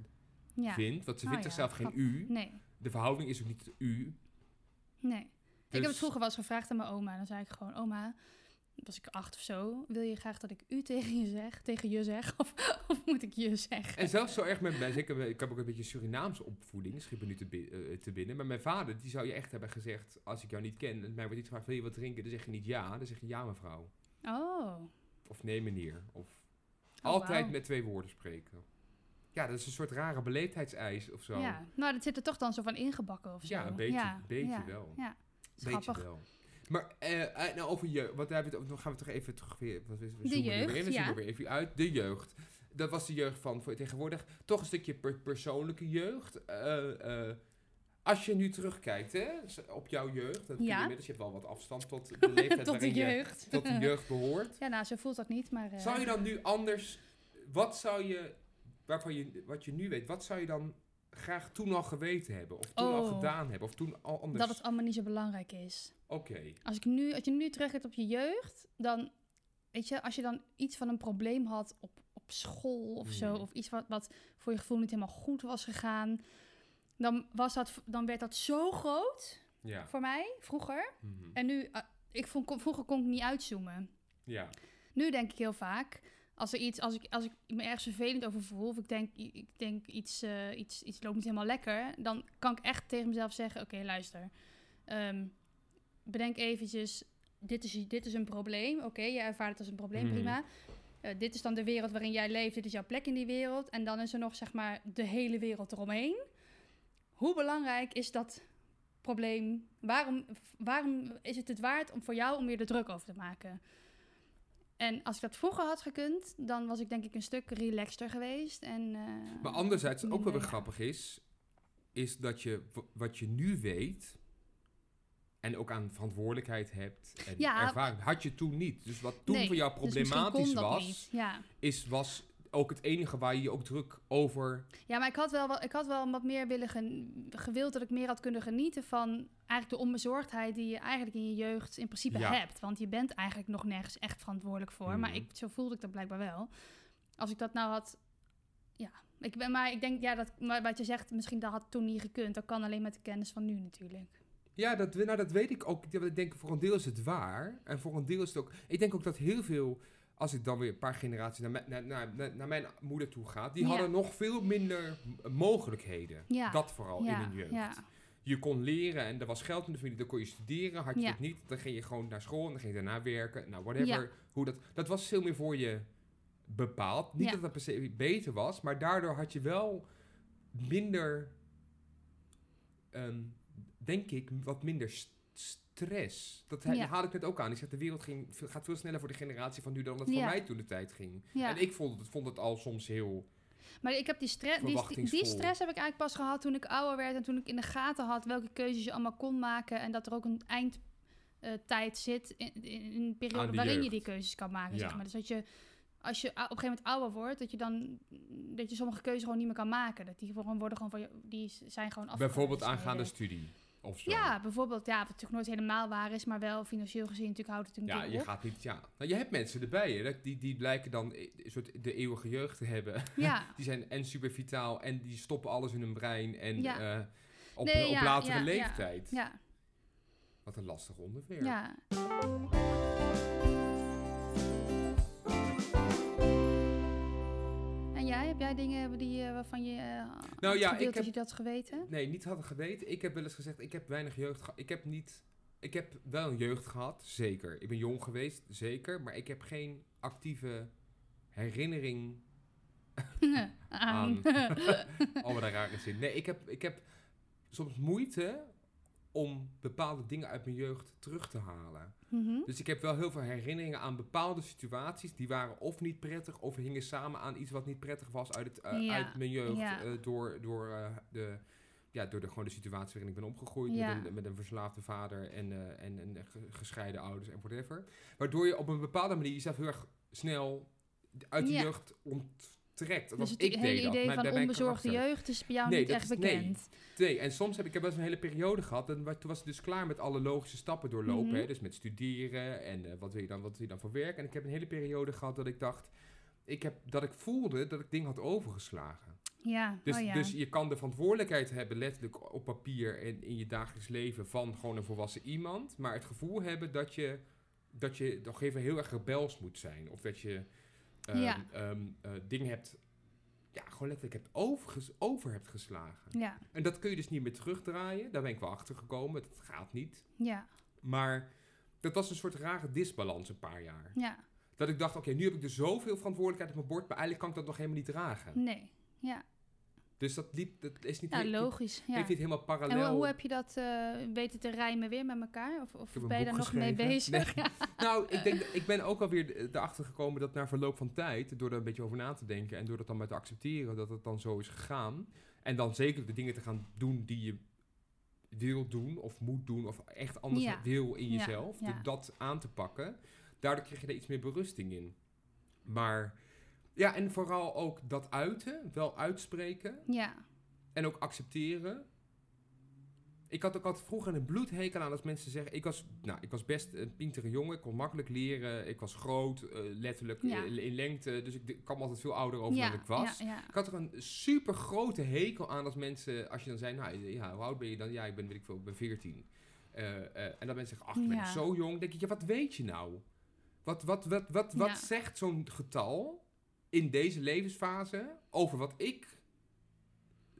ja. vindt. Want ze Oh, vindt ja, zichzelf geen u. Nee, De verhouding is ook niet u. nee. Ik heb Dus- het vroeger wel eens gevraagd aan mijn oma. Dan zei ik gewoon, oma, was ik acht of zo, wil je graag dat ik u tegen je zeg, tegen je zeg, of, of moet ik je zeggen? En zelfs zo erg met mij. Zeker, ik heb ook een beetje Surinaamse opvoeding. Schiet me nu te, eh, te binnen. Maar mijn vader, die zou je echt hebben gezegd... Als ik jou niet ken en mij wordt iets gevraagd... Wil je wat drinken? Dan zeg je niet ja. Dan zeg je ja, mevrouw. Oh, Of nee, meneer. Of Oh, altijd met twee woorden spreken. Ja, dat is een soort rare beleefdheidseis of zo. ja. Nou, dat zit er toch dan zo van ingebakken of zo. Ja, een beetje, Ja, beetje ja, wel. Ja, Beetje wel. Maar eh, eh, nou over jeugd, wat hebben we het, dan gaan we toch even terug weer, wat, we De jeugd, weer in, we ja. weer even uit. De jeugd. Dat was de jeugd van voor tegenwoordig. Toch een stukje per- persoonlijke jeugd. Eh, als je nu terugkijkt hè, op jouw jeugd, dat Ja. inmiddels, je hebt wel wat afstand tot de leeftijd Tot waarin jeugd. je tot de jeugd behoort. Ja, nou, zo voelt dat niet, maar... eh, Zou je dan nu anders, wat zou je, waarvan je, wat je nu weet, wat zou je dan graag toen al geweten hebben? Of toen al Oh. gedaan hebben? Of toen al anders? Dat het allemaal niet zo belangrijk is. Oké. Als, ik nu, als je nu teruggaat op je jeugd, dan... Weet je, als je dan iets van een probleem had op, op school of zo... Hmm. of iets wat, wat voor je gevoel niet helemaal goed was gegaan... dan, was dat, dan werd dat zo groot Ja. voor mij, vroeger. Mhm. En nu... eh, ik vond, kon- vroeger kon ik niet uitzoomen. Ja. Nu denk ik heel vaak, als, er iets, als, ik, als ik me ergens vervelend over voel, of ik denk, ik denk iets, eh, iets, iets loopt niet helemaal lekker, dan kan ik echt tegen mezelf zeggen: Oké, luister. ehm, bedenk eventjes: dit is, dit is een probleem. Oké, jij ervaart het als een probleem, Mhm. prima. Eh, dit is dan de wereld waarin jij leeft, dit is jouw plek in die wereld. En dan is er nog, zeg maar, de hele wereld eromheen. Hoe belangrijk is dat probleem? Waarom, waarom is het het waard om voor jou om je er druk over te maken? En als ik dat vroeger had gekund, dan was ik denk ik een stuk relaxter geweest. En, eh, Maar anderzijds, ook wel weer grappig is, is dat je wat je nu weet en ook aan verantwoordelijkheid hebt en Ja. ervaring, had je toen niet. Dus wat toen Nee, voor jou dus problematisch was. Ja. is, was ook het enige waar je je ook druk over... ja, maar ik had wel, wat- ik had wel wat meer willen gen- gewild dat ik meer had kunnen genieten van eigenlijk de onbezorgdheid die je eigenlijk in je jeugd in principe Ja. hebt. Want je bent eigenlijk nog nergens echt verantwoordelijk voor. Maar Mhm. ik, zo voelde ik dat blijkbaar wel. Als ik dat nou had. Ja, ik ben, maar ik denk, ja, dat, maar wat je zegt, misschien dat had toen niet gekund. Dat kan alleen met de kennis van nu natuurlijk. Ja, dat, nou, dat weet ik ook. Ik denk, voor een deel is het waar. En voor een deel is het ook... Ik denk ook dat heel veel... Als ik dan weer een paar generaties naar, mijn- naar, naar, mijn moeder toe ga... Die Ja. hadden nog veel minder mogelijkheden. Ja. Dat vooral in hun jeugd. Je kon leren en er was geld in de familie. Dan kon je studeren. Had je het niet, dan ging je gewoon naar school. En dan ging je daarna werken. Nou, whatever. Hoe dat, dat was veel meer voor je bepaald. Niet dat het per se beter was, maar daardoor had je wel minder, ehm, denk ik, wat minder stress. Dat ha- Ja. haalde ik net ook aan. Ik zeg, de wereld ging, gaat veel sneller voor de generatie van nu dan dat voor Ja. mij toen de tijd ging. Ja. En ik vond het, vond het al soms heel... Maar ik heb die, stre- die, stress heb ik eigenlijk pas gehad toen ik ouder werd en toen ik in de gaten had welke keuzes je allemaal kon maken en dat er ook een eindtijd zit in, in, in een periode waarin je die keuzes kan maken. Zeg maar. Dus dat je, als je op een gegeven moment ouder wordt, dat je dan dat je sommige keuzes gewoon niet meer kan maken. Dat die gewoon worden gewoon van je, die zijn gewoon af. Bijvoorbeeld aangaande studie of zo. Ja, bijvoorbeeld, ja, wat natuurlijk nooit helemaal waar is, maar wel financieel gezien natuurlijk houdt het een Ja, je op. gaat niet... Ja. Nou, je hebt mensen erbij, hè, die, die blijken dan e- een soort de eeuwige jeugd te hebben. Ja, Die zijn en super vitaal en die stoppen alles in hun brein en Ja. eh, op, Nee, op ja, latere leeftijd. ja, Wat een lastig onderwerp. ja. Heb jij dingen die, eh, waarvan je eh Nou had ja, ik dat heb- je dat geweten? Nee, niet hadden geweten. Ik heb wel eens gezegd, ik heb weinig jeugd gehad. Ik heb niet... Ik heb wel een jeugd gehad, zeker. Ik ben jong geweest, zeker. Maar ik heb geen actieve herinnering aan... oh, wat een rare zin. Nee, ik heb, ik heb soms moeite om bepaalde dingen uit mijn jeugd terug te halen. Mhm. Dus ik heb wel heel veel herinneringen aan bepaalde situaties. Die waren of niet prettig, of hingen samen aan iets wat niet prettig was uit, het, eh, Ja, uit mijn jeugd. ja. eh, door, door, eh, de, ja, door de, gewoon de situatie waarin ik ben opgegroeid. Ja. Met, een, met een verslaafde vader en, en, en ge- gescheiden ouders en whatever. Waardoor je op een bepaalde manier jezelf heel erg snel uit de jeugd onttrekt. Dus het ik hele deed dat. idee mijn- van onbezorgde jeugd is bij jou Nee, niet dat echt is- nee. bekend. Nee, en soms heb ik, ik heb wel eens een hele periode gehad. En toen was het dus klaar met alle logische stappen doorlopen. Mhm. Hè? Dus met studeren en eh, wat, wil je dan, wat wil je dan voor werk. En ik heb een hele periode gehad dat ik dacht... Ik heb, dat ik voelde dat ik dingen had overgeslagen. Ja, Dus, oh ja. dus je kan de verantwoordelijkheid hebben, letterlijk op papier en in je dagelijks leven, van gewoon een volwassen iemand. Maar het gevoel hebben dat je, dat je nog even heel erg rebels moet zijn. Of dat je ehm, Ja. ehm, eh, dingen hebt, ja, gewoon letterlijk hebt overges- over hebt geslagen. ja, En dat kun je dus niet meer terugdraaien. Daar ben ik wel achter gekomen. Dat gaat niet. ja, Maar dat was een soort rare disbalans een paar jaar. ja. Dat ik dacht, oké, nu heb ik dus zoveel verantwoordelijkheid op mijn bord, maar eigenlijk kan ik dat nog helemaal niet dragen. Nee, ja. Dus dat liep, dat is niet, Ja, logisch. Ja. heeft niet helemaal En parallel. hoe, hoe heb je dat eh, weten te rijmen weer met elkaar? Of, of ben je daar nog mee bezig? Nee. Nou, ik, denk, ik ben ook alweer erachter gekomen dat na verloop van tijd, door er een beetje over na te denken en door dat dan maar te accepteren, dat het dan zo is gegaan. En dan zeker de dingen te gaan doen die je wil doen of moet doen of echt anders Ja. wil in jezelf. door Dat aan te pakken. Daardoor krijg je er iets meer berusting in. Maar ja, en vooral ook dat uiten, wel uitspreken Ja, en ook accepteren. Ik had ook altijd vroeger een bloedhekel aan als mensen zeggen... Ik was, nou, ik was best een pintere jongen. Ik kon makkelijk leren. Ik was groot, eh, letterlijk Ja. eh, in lengte. Dus ik kwam altijd veel ouder over ja, dan ik was. Ja. Ik had er een super grote hekel aan als mensen... Als je dan zei, nou, ja, hoe oud ben je dan? Ja, ik ben, weet ik veel, ik ben 14. Eh, en dan mensen zeggen, ach, ik ben zo jong. Dan denk ik, ja, wat weet je nou? Wat, wat, wat, wat, wat zegt zo'n getal in deze levensfase over wat ik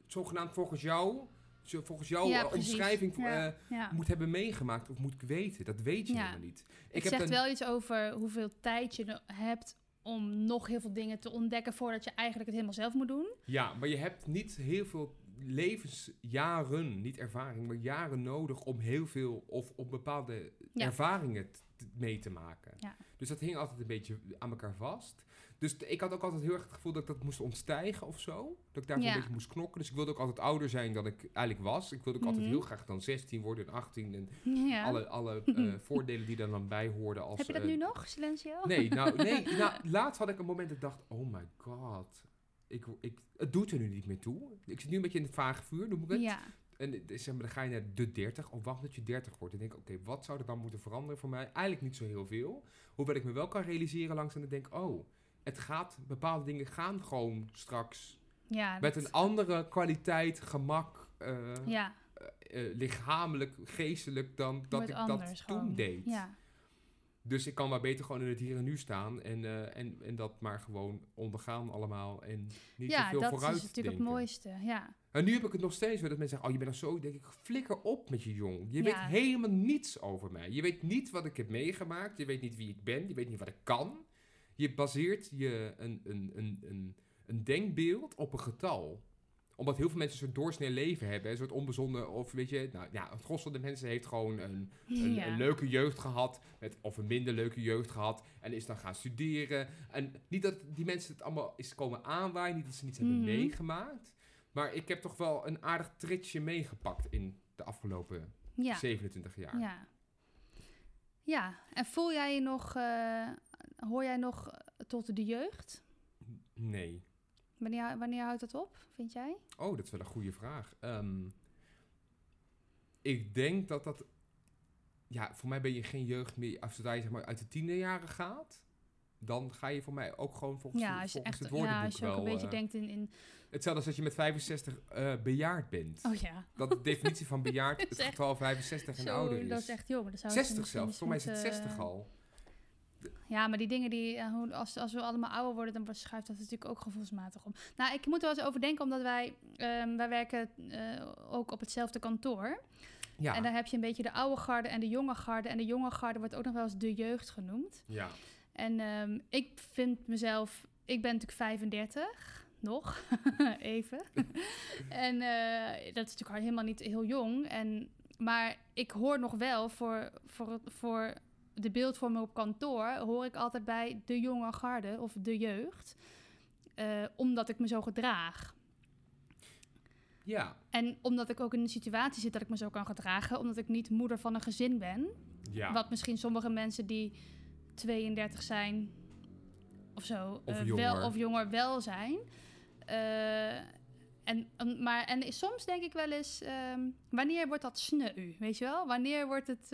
zogenaamd volgens jou, volgens jouw Ja, eh, omschrijving Ja, eh, ja. moet hebben meegemaakt of moet ik weten. Dat weet je helemaal niet. Het Ik heb zegt wel iets over hoeveel tijd je hebt om nog heel veel dingen te ontdekken voordat je eigenlijk het helemaal zelf moet doen. Ja, maar je hebt niet heel veel levensjaren, niet ervaring, maar jaren nodig om heel veel of op bepaalde ervaringen mee te maken. Ja. Dus dat hing altijd een beetje aan elkaar vast. Dus ik had ook altijd heel erg het gevoel dat ik dat moest ontstijgen of zo. Dat ik daarvoor Ja. een beetje moest knokken. Dus ik wilde ook altijd ouder zijn dan ik eigenlijk was. Ik wilde ook altijd Mhm. heel graag dan 16 worden en 18 en Ja. alle, alle eh, voordelen die daar dan bij hoorden. Als, Heb je dat eh, nu nog, Silencio? Nee, nou, nee nou, laatst had ik een moment dat ik dacht, oh my god. Ik, ik, het doet er nu niet meer toe. Ik zit nu een beetje in het vage vuur, noem ik het. Ja, En eh, zeg maar, dan ga je naar de 30, of wacht dat je 30 wordt. En denk oké, wat zou er dan moeten veranderen voor mij? Eigenlijk niet zo heel veel. Hoewel ik me wel kan realiseren langs en ik denk, oh, het gaat, bepaalde dingen gaan gewoon straks ja. met dat- een andere kwaliteit, gemak, eh, Ja, eh, lichamelijk, geestelijk dan dat ik anders dat gewoon. toen deed. Ja, Dus ik kan maar beter gewoon in het hier en nu staan en, eh, en, en dat maar gewoon ondergaan allemaal en niet te ja veel dat vooruit is natuurlijk denken. het mooiste. Ja, En nu heb ik het nog steeds weer dat mensen zeggen, oh je bent nog zo, denk ik, flikker op met je jong. Je Ja. weet helemaal niets over mij. Je weet niet wat ik heb meegemaakt, je weet niet wie ik ben, je weet niet wat ik kan. Je baseert je een, een, een, een, een denkbeeld op een getal omdat heel veel mensen een soort doorsnee leven hebben. Een soort onbezonnen, of weet je, nou ja, het gros van de mensen heeft gewoon een, een, Ja. een leuke jeugd gehad. Met, of een minder leuke jeugd gehad. En is dan gaan studeren. En niet dat die mensen het allemaal is komen aanwaaien. Niet dat ze niets hebben Mhm. meegemaakt. Maar ik heb toch wel een aardig tritsje meegepakt in de afgelopen Ja. 27 jaar. Ja. Ja, en voel jij je nog, eh, hoor jij nog eh, tot de jeugd? Nee. Wanneer, wanneer houdt dat op, vind jij? Oh, dat is wel een goede vraag. Ehm, ik denk dat dat... Ja, voor mij ben je geen jeugd meer... Als je zeg maar, uit de tienerjaren gaat... Dan ga je voor mij ook gewoon volgens, ja, als je volgens echt, het woordenboek ja, als je ook wel... een beetje eh, denkt in, in... Hetzelfde als dat je met 65 eh, bejaard bent. Oh ja. Dat de definitie van bejaard het getal 65 en ouder is. dat is echt jong. Dat zou 60 misschien zelfs. Voor mij is het moeten- 60 al. Ja, maar die dingen die, eh, hoe- als, als we allemaal ouder worden, dan schuift dat natuurlijk ook gevoelsmatig om. Nou, ik moet er wel eens over denken, omdat wij, ehm, wij werken eh, ook op hetzelfde kantoor. Ja. En dan heb je een beetje de oude garde en de jonge garde. En de jonge garde wordt ook nog wel eens de jeugd genoemd. ja. En ehm, ik vind mezelf, ik ben natuurlijk 35, nog, even. en eh, dat is natuurlijk helemaal niet heel jong. En, maar ik hoor nog wel voor, voor, voor de beeldvorming op kantoor, hoor ik altijd bij de jonge garde of de jeugd. eh, omdat ik me zo gedraag. Ja. En omdat ik ook in een situatie zit dat ik me zo kan gedragen, omdat ik niet moeder van een gezin ben. Ja. Wat misschien sommige mensen die 32 zijn of zo, Of eh, jonger. wel, of jonger wel zijn. Eh, en, maar, en soms denk ik wel eens, ehm, wanneer wordt dat sneu? Weet je wel? Wanneer wordt het,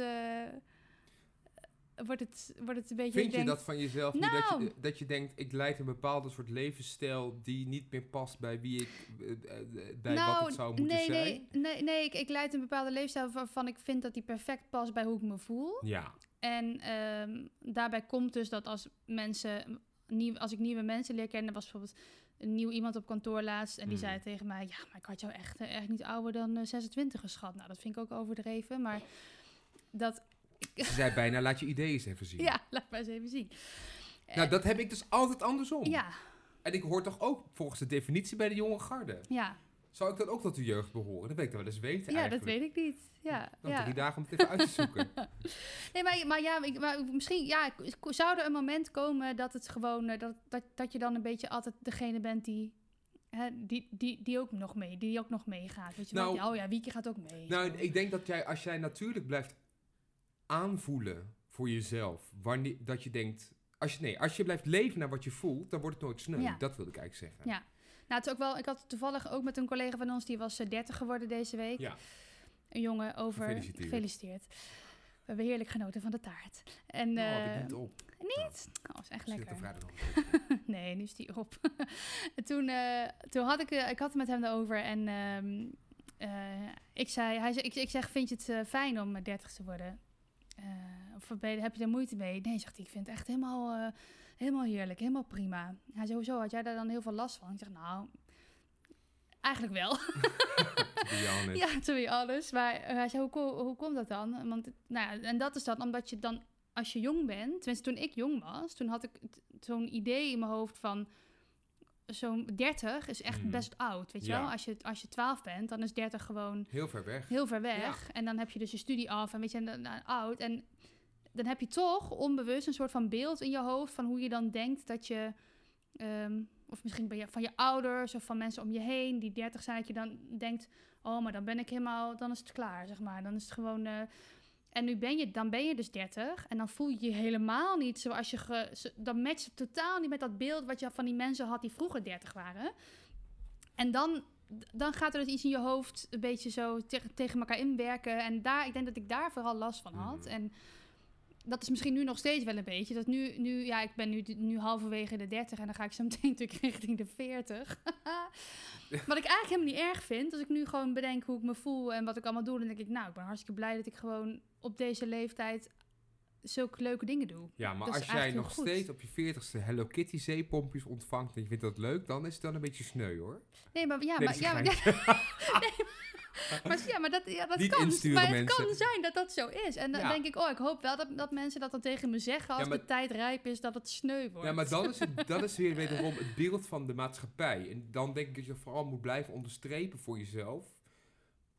wordt het, wordt het een beetje... Vind je dat van jezelf niet? Dat Nou. je, dat je denkt, ik leid een bepaalde soort levensstijl die niet meer past bij wie ik, eh, eh, bij wat het zou moeten nee, zijn? nee, nee, nee, ik, ik leid een bepaalde leefstijl waarvan ik vind dat die perfect past bij hoe ik me voel. Ja, En ehm, daarbij komt dus dat als mensen, nieuw, als ik nieuwe mensen leer kennen, was bijvoorbeeld een nieuw iemand op kantoor laatst en die Hmm. zei tegen mij, ja, maar ik had jou echt, eh, echt niet ouder dan eh, 26 geschat. Nou, dat vind ik ook overdreven, maar dat, ze zei bijna, laat je ideeën eens even zien. ja, laat maar eens even zien. Nou, dat heb ik dus altijd andersom. Ja, En ik hoor toch ook volgens de definitie bij de jonge garde. ja, Zou ik dan ook tot de jeugd behoren? Dat weet ik dan wel eens weten ja, dat weet ik niet. Ja, Dan ja. drie dagen om het even uit te zoeken. Nee, maar, maar ja, ik, maar misschien ja, zou er een moment komen dat het gewoon, eh, dat, dat, dat je dan een beetje altijd degene bent die, hè, die, die, die ook nog mee, die ook nog meegaat. Weet je? Nou, oh ja, Wieke gaat ook mee. nou, ik denk dat jij, als jij natuurlijk blijft aanvoelen voor jezelf, wanneer, dat je denkt... Als je, nee, als je blijft leven naar wat je voelt, dan wordt het nooit sneu. Ja. Dat wilde ik eigenlijk zeggen. Ja. Nou, het is ook wel, ik had toevallig ook met een collega van ons, die was eh, 30 geworden deze week. Ja. Een jongen over. Gefeliciteerd. Gefeliciteerd. We hebben heerlijk genoten van de taart. En, Oh, eh, ik niet op. niet? Oh, is echt Zit er lekker. nee, nu is die op. En toen, eh, toen had ik, eh, ik had het met hem erover en ehm, eh, ik zei, hij zei, ik, ik zeg, vind je het eh, fijn om eh, 30 te worden? Eh, of heb je er moeite mee? Nee, zegt hij, ik vind het echt helemaal, eh, helemaal heerlijk, helemaal prima. Hij zei, hoezo, had jij daar dan heel veel last van? Ik zeg, nou, eigenlijk wel. To. Ja, to be honest. Maar eh, hij zei, hoe, hoe komt dat dan? Want, nou ja, en dat is dan omdat je dan, als je jong bent... Tenminste, toen ik jong was, toen had ik zo'n idee in mijn hoofd van... Zo'n 30 is echt Mhm. best oud, weet je Ja. wel? Als je, als je 12 bent, dan is 30 gewoon Heel ver weg. heel ver weg. En dan heb je dus je studie af en weet je, en dan, dan oud. En dan heb je toch onbewust een soort van beeld in je hoofd... van hoe je dan denkt dat je... ehm, of misschien ben je van je ouders of van mensen om je heen die 30 zijn, dat je dan denkt: Oh, maar dan ben ik helemaal, dan is het klaar, zeg maar. Dan is het gewoon. eh, en nu ben je, dan ben je dus 30 en dan voel je je helemaal niet zoals je. Ge, dan matcht het totaal niet met dat beeld wat je van die mensen had die vroeger 30 waren. En dan, dan gaat er dus iets in je hoofd een beetje zo tegen, tegen elkaar inwerken. En daar, ik denk dat ik daar vooral last van had. Mhm. En dat is misschien nu nog steeds wel een beetje. Dat nu, nu ja, ik ben nu, nu halverwege de 30 en dan ga ik zo meteen natuurlijk richting de 40. wat ik eigenlijk helemaal niet erg vind. Als ik nu gewoon bedenk hoe ik me voel en wat ik allemaal doe, dan denk ik, nou, ik ben hartstikke blij dat ik gewoon op deze leeftijd zulke leuke dingen doe. Ja, maar Dat als jij nog goed. steeds op je 40ste Hello Kitty zeepompjes ontvangt en je vindt dat leuk, dan is het dan een beetje sneu hoor. Nee, maar ja, Nee, maar, ja, maar, Maar ja, maar dat, ja, dat Niet kan. maar het mensen. kan zijn dat dat zo is. En dan Ja. denk ik, oh, ik hoop wel dat, dat mensen dat dan tegen me zeggen als Ja, maar- de tijd rijp is dat het sneu wordt. Ja, maar dan is het, dat is weer wederom het beeld van de maatschappij. En dan denk ik dat je vooral moet blijven onderstrepen voor jezelf.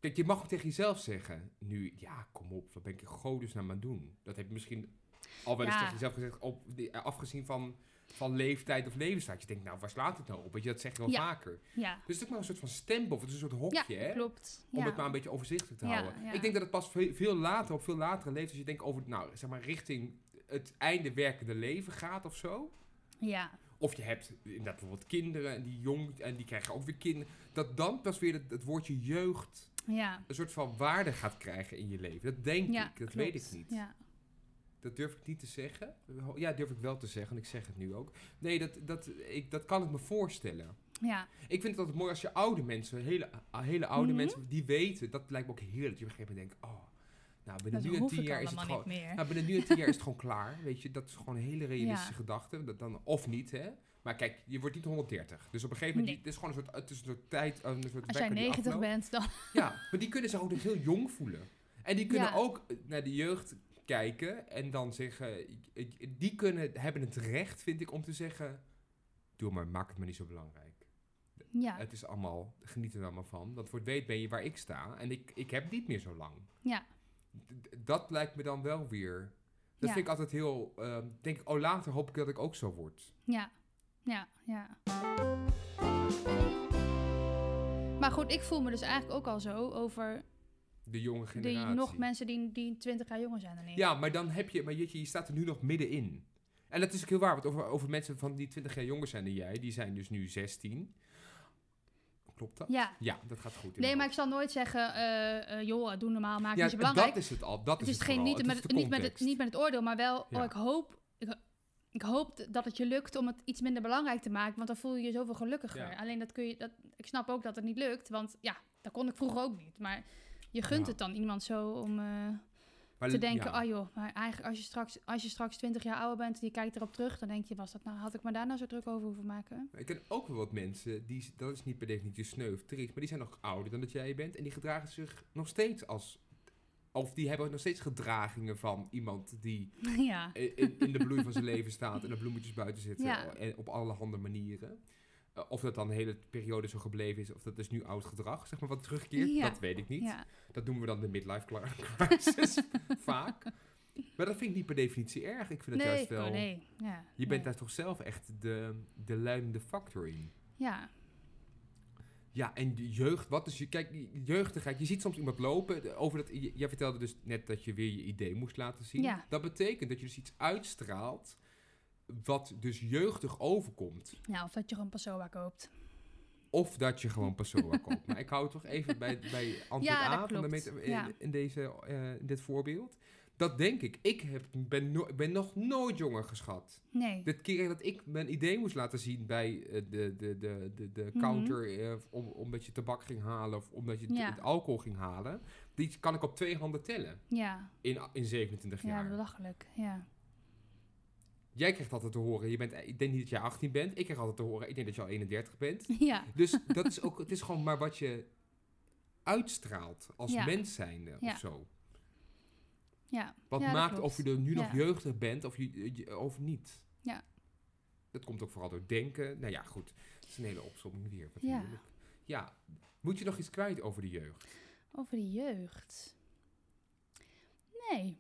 Kijk, je mag ook tegen jezelf zeggen, nu, ja, kom op, wat ben ik godesnaam aan het doen? Dat heb je misschien al wel eens Ja. tegen jezelf gezegd, op, eh, afgezien van, van leeftijd of levensstaat. Je denkt, nou, waar slaat het nou op? Weet je, dat zeg je wel Ja. vaker. Ja, Dus het is ook maar een soort van stempel, of het is een soort hokje, hè? klopt. Om het maar een beetje overzichtelijk te houden. Ik denk dat het pas veel, veel later, op veel latere leeftijd, als je denkt over, nou, zeg maar, richting het einde werkende leven gaat of zo. Ja, Of je hebt inderdaad bijvoorbeeld kinderen en die jong en die krijgen ook weer kinderen. Dat dan pas weer het, het woordje jeugd ja. een soort van waarde gaat krijgen in je leven. Dat denk ja, ik, dat klopt. weet ik niet. Ja. Dat durf ik niet te zeggen. Ja, durf ik wel te zeggen, en ik zeg het nu ook. Nee, dat, dat, ik, dat kan ik me voorstellen. ja. Ik vind het altijd mooi als je oude mensen, hele, hele oude Mhm. mensen, die weten, dat lijkt me ook heerlijk. Dat je op een gegeven moment denkt, oh, nou binnen Dat nu en tien jaar is het gewoon... Nou, binnen nu en tien jaar is het gewoon klaar. Weet je, dat is gewoon een hele realistische Ja. gedachte. Dat dan, of niet, hè. Maar kijk, je wordt niet 130. Dus op een gegeven moment, Nee. het is gewoon een soort, het is een soort tijd, een soort Als jij wekker die 90 afloopt. bent, dan... Ja, maar die kunnen zich ook nog heel jong voelen. En die kunnen Ja. ook eh, naar de jeugd kijken en dan zeggen... ik- Die kunnen, hebben het recht, vind ik, om te zeggen... Doe maar, maak het maar niet zo belangrijk. Ja, Het is allemaal, geniet er allemaal van. Want voor het weet ben je waar ik sta. En ik, ik heb niet meer zo lang. ja, dat lijkt me dan wel weer... Dat Ja. vind ik altijd heel... ehm, denk ik, oh later hoop ik dat ik ook zo word. ja, ja, ja. Maar goed, ik voel me dus eigenlijk ook al zo over De jonge die generatie. nog mensen die, die 20 jaar jonger zijn dan ik. Ja, maar dan heb je... Maar je, je staat er nu nog middenin. En dat is ook heel waar. Want over, over mensen van die 20 jaar jonger zijn dan jij... Die zijn dus nu 16. Klopt dat? Ja. Ja, dat gaat goed. Nee, maar ik zal nooit zeggen, eh, joh, doe normaal, maak Ja, niet zo belangrijk. dat is het al. Dat het is het geen, niet, Het met, is de niet, met het, niet met het oordeel, maar wel, Ja. oh, ik hoop, ik, ik hoop dat het je lukt om het iets minder belangrijk te maken, want dan voel je je zoveel gelukkiger. Ja. Alleen dat kun je, dat, ik snap ook dat het niet lukt, want ja, dat kon ik vroeger ook niet. Maar je gunt het dan iemand zo om eh, Maar te denken, ja. oh joh, maar eigenlijk als je, straks, als je straks 20 jaar ouder bent en je kijkt erop terug, dan denk je, was dat nou, had ik me daar nou zo druk over hoeven maken? Ik ken ook wel wat mensen, die, dat is niet per definitie sneu of triest, maar die zijn nog ouder dan dat jij bent. En die gedragen zich nog steeds als... Of die hebben nog steeds gedragingen van iemand die ja, in, in de bloei van zijn leven staat en de bloemetjes buiten zitten. Ja. En op allerhande manieren. Eh, of dat dan de hele periode zo gebleven is, of dat is nu oud gedrag, zeg maar, wat terugkeert. Ja. Dat weet ik niet. ja, Dat noemen we dan de midlife crisis, vaak. Maar dat vind ik niet per definitie erg. Ik vind het nee, juist wel... oh, nee, ja, Je bent nee. daar toch zelf echt de, de leidende factor in. ja, Ja, en de jeugd, wat is je... Kijk, jeugdigheid, je ziet soms iemand lopen. Over dat, jij vertelde dus net dat je weer je idee moest laten zien. Ja. Dat betekent dat je dus iets uitstraalt... wat dus jeugdig overkomt. ja, of dat je gewoon Passoa koopt. Of dat je gewoon Passoa koopt. Maar ik hou het toch even bij, bij antwoord Ja, A van de klopt. meta- in, Ja. in, deze, eh, in dit voorbeeld. Dat denk ik. Ik heb, ben, no- ben nog nooit jonger geschat. Nee. De keer dat ik mijn idee moest laten zien bij eh, de, de, de, de, de Mhm. counter, eh, om, omdat je tabak ging halen of omdat je t- Ja. het alcohol ging halen, die kan ik op twee handen tellen Ja, in, in 27 ja, jaar. belachelijk. Ja. Jij krijgt altijd te horen, je bent, ik denk niet dat je 18 bent, ik krijg altijd te horen, ik denk dat je al 31 bent. Ja, Dus dat is ook, het is gewoon maar wat je uitstraalt als Ja. mens zijnde Ja. of zo. ja. Wat Ja, dat maakt of je er nu nog jeugdig bent of, je, je- of niet. Ja. Dat komt ook vooral door denken. Nou ja, goed. Het is een hele opzomming weer. Wat Ja. Ja. Moet je nog iets kwijt over de jeugd? Over de jeugd. Nee.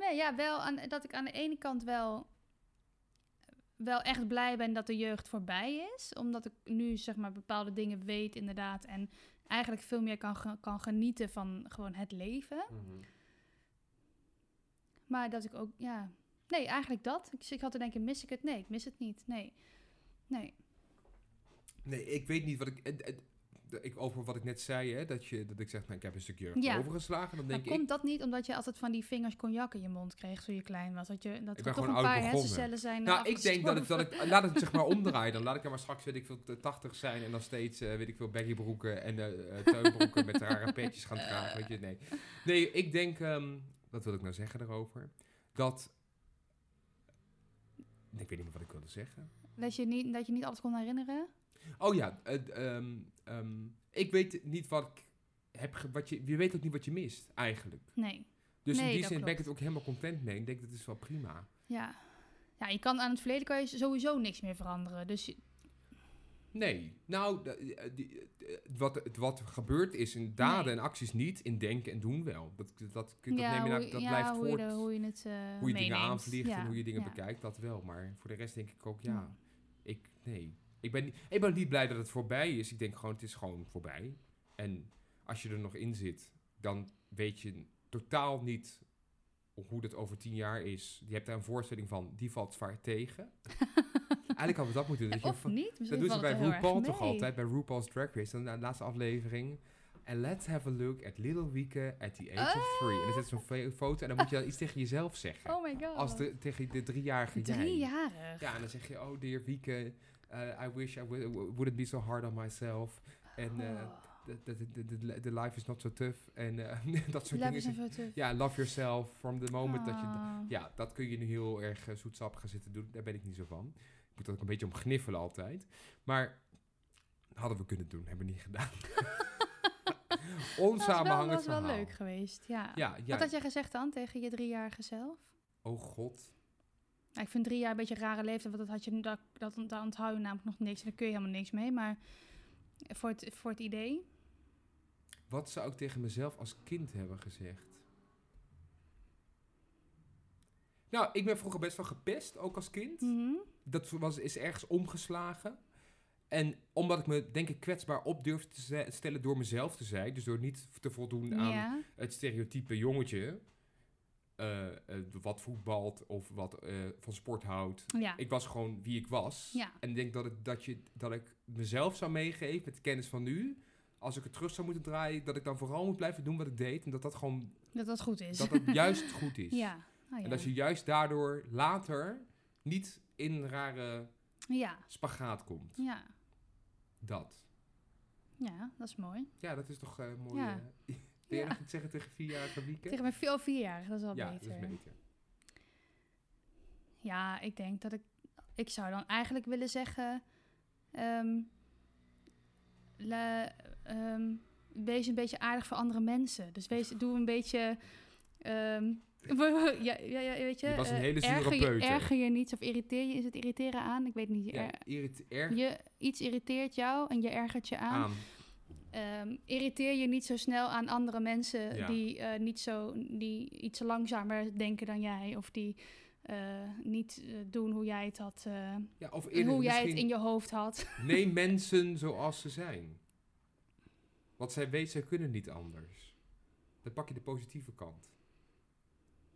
Nee, ja, wel aan, dat ik aan de ene kant wel, wel echt blij ben dat de jeugd voorbij is. Omdat ik nu zeg maar bepaalde dingen weet inderdaad. En eigenlijk veel meer kan, kan genieten van gewoon het leven. Maar dat ik ook, ja... Nee, eigenlijk dat. Ik, ik had te denken, mis ik het? Nee, ik mis het niet. Nee. Nee. Nee, ik weet niet wat ik... ik over wat ik net zei, hè, dat, je, dat ik zeg, nou, ik heb een stuk jeugd Ja. overgeslagen. Dan Maar denk komt ik, dat niet omdat je altijd van die vingers cognac in je mond kreeg toen je klein was? Dat, je, dat ben er toch gewoon een paar hersencellen zijn nou, ik denk dat, het, dat ik... Laat het zeg maar omdraaien. Dan laat ik er maar straks, weet ik veel, 80 zijn en dan steeds, eh, weet ik veel, baggybroeken en eh, tuinbroeken met rare petjes gaan dragen. Weet je, nee. Nee, ik denk, ehm, wat wil ik nou zeggen daarover? Dat... Ik weet niet meer wat ik wilde zeggen. Dat je, niet, dat je niet altijd kon herinneren? Oh ja, ehm, ehm, ik weet niet wat ik heb wat je, je weet ook niet wat je mist, eigenlijk. Nee. Dus in die zin ben ik het ook helemaal content mee. Ik denk, dat is wel prima. Ja. Ja, je kan aan het verleden kan je sowieso niks meer veranderen. Dus je- Nee, nou, eh, die, eh, wat, wat gebeurd is in daden Nee. en acties niet, in denken en doen wel. Dat, dat, dat, dat ja, neem je nou, dat ja, blijft hoe, voort. je, de- hoe je het eh hoe je dingen aanvliegt Ja, en hoe je dingen bekijkt, dat wel. Maar voor de rest denk ik ook, ja, Ja. ik, nee. Ik ben, niet- ik ben niet blij dat het voorbij is. Ik denk gewoon, het is gewoon voorbij. En als je er nog in zit, dan weet je totaal niet hoe dat over tien jaar is. Je hebt daar een voorstelling van, die valt zwaar tegen. Eigenlijk hadden we dat moeten doen. Dat je Of niet. dat doen ze bij RuPaul toch altijd, bij RuPaul's Drag Race, dan de laatste aflevering. En let's have a look at little Wieke at the age of three. En dan zet zo'n fo- foto en dan moet je dan iets tegen jezelf zeggen. Oh my god. Als de, tegen de driejarige jij. Driejarig. Ja, en dan zeg je, oh dear Wieke, I wish I wouldn't be so hard on myself. En eh, Oh. the, the, life is not so tough. En eh, dat soort dingen. is. Ja, love yourself from the moment dat je... Ah. Ja, dat kun je nu heel erg uh, zoetsap gaan zitten doen. Daar ben ik niet zo van. Ik moet er ook een beetje om gniffelen altijd. Maar hadden we kunnen doen, hebben we niet gedaan. Dat wel, Onsamenhangend was wel verhaal. leuk geweest, ja. Ja, ja. Wat had jij gezegd dan tegen je driejarige zelf? Oh god. Nou, ik vind drie jaar een beetje een rare leeftijd, want dat had je, dat, dat, daar onthoud je namelijk nog niks. En daar kun je helemaal niks mee, maar voor het, voor het idee... Wat zou ik tegen mezelf als kind hebben gezegd? Nou, ik ben vroeger best wel gepest, ook als kind. Mhm. Dat was, is ergens omgeslagen. En omdat ik me, denk ik, kwetsbaar op durfde te stellen door mezelf te zijn. Dus door niet te voldoen aan Ja, het stereotype jongetje. Eh, eh, wat voetbalt of wat eh, van sport houdt. ja. Ik was gewoon wie ik was. Ja. En ik denk dat, ik dat, je, dat ik mezelf zou meegeven met de kennis van nu. Als ik het terug zou moeten draaien, dat ik dan vooral moet blijven doen wat ik deed. En dat dat gewoon dat dat goed is. dat dat juist goed is. ja. Oh, ja. En dat je juist daardoor later niet in een rare ja. spagaat komt. Ja. Dat. ja, dat is mooi. Ja, dat is toch eh mooi. Ja. Wil je Ja. nog zeggen tegen vierjarige Wieke? Tegen mijn vier, oh, vier jaar, dat is wel ja, beter. dat is beter. Ja, ik denk dat ik... Ik zou dan eigenlijk willen zeggen... ehm, la- ehm, wees een beetje aardig voor andere mensen. Dus wees, doe een beetje... ehm, ja, ja, ja, weet je, Je was een eh, hele zure erger, je, peuter. erger je niet of irriteer je, is het irriteren aan? Ik weet niet. Ja, er- irrit- erg je, iets irriteert jou en je ergert je aan. aan. Ehm, irriteer je niet zo snel aan andere mensen Ja. die, eh, niet zo, die iets langzamer denken dan jij. Of die eh, niet eh, doen hoe jij het had. Ja, of eerder hoe jij het in je hoofd had. neem mensen zoals ze zijn. Want zij weet, zij kunnen niet anders. Dan pak je de positieve kant.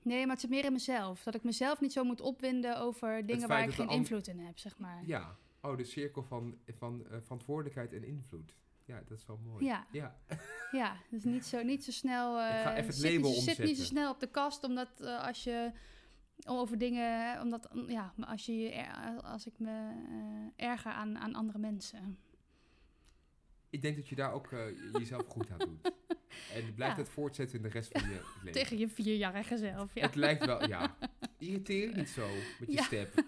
Nee, maar het zit meer in mezelf. Dat ik mezelf niet zo moet opwinden over dingen waar ik geen invloed in heb, zeg maar. Ja. Oh, de cirkel van, van verantwoordelijkheid en invloed. Ja, dat is wel mooi. Ja. ja. Ja, dus niet zo, niet zo snel. eh, Ik ga even het zit, label niet, zit niet zo omzetten. snel op de kast, omdat eh, als je over dingen, omdat ja, als je als ik me eh, erger aan, aan andere mensen. Ik denk dat je daar ook eh, jezelf goed aan doet. En blijf Ja. het voortzetten in de rest van je leven. Tegen je vierjarige zelf, ja. Het lijkt wel, ja. Irriteer niet zo met je Ja. step.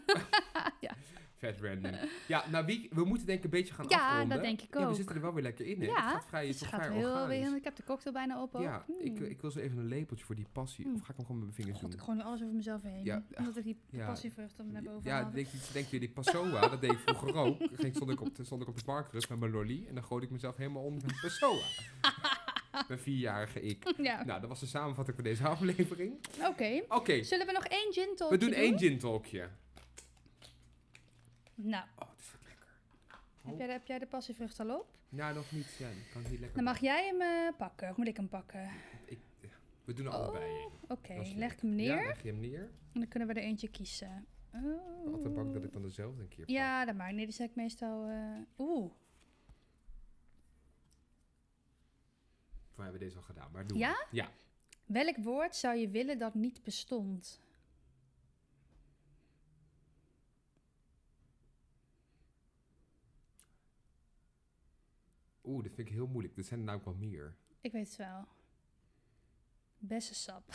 Ja. Vet random. Ja, nou wie, we moeten denk ik een beetje gaan Ja, afronden. dat denk ik Ja, we ook. zitten er wel weer lekker in, hè? Ja, het gaat vrij, Het toch gaat vrij heel organisch. weer. Ik heb de cocktail bijna op ook. Ja, ik, Hmm. ik wil zo even een lepeltje voor die passie. Hmm. Of ga ik hem gewoon met mijn vingers God, ik doen? gooi nu alles over mezelf heen. Ja, Omdat ik die ja. passievrucht om naar boven Ja, denk, je- denk je, die Passoa, dat deed ik vroeger ook. Dan ging, stond, ik op de, stond ik op de parkrug met mijn lolly. En dan gooide ik mezelf helemaal om met Passoa. mijn vierjarige ik. Ja, Nou, dat was de samenvatting van deze aflevering. oké. Oké, Zullen we nog één gin talk we doen één gin talkje. Nou, Oh, dat is lekker. heb, jij, de- heb jij de passievrucht al op? Nou, nog niet. Ja, kan niet lekker Dan mag jij hem eh, pakken. Of moet ik hem pakken? Ik, we doen er Oh, allebei één. Oké, leg ik hem neer. Ja, leg je hem neer. En dan kunnen we er eentje kiezen. Ben altijd bang dat ik Oh. dan dezelfde een keer pak. Ja, dat maakt niet. Die zet ik meestal... eh, Oeh. Voor hebben we deze al gedaan, maar doe Ja? Ja. Welk woord zou je willen dat niet bestond? Oeh, dat vind ik heel moeilijk. Er zijn er namelijk wel meer. Ik weet het wel. Bessensap.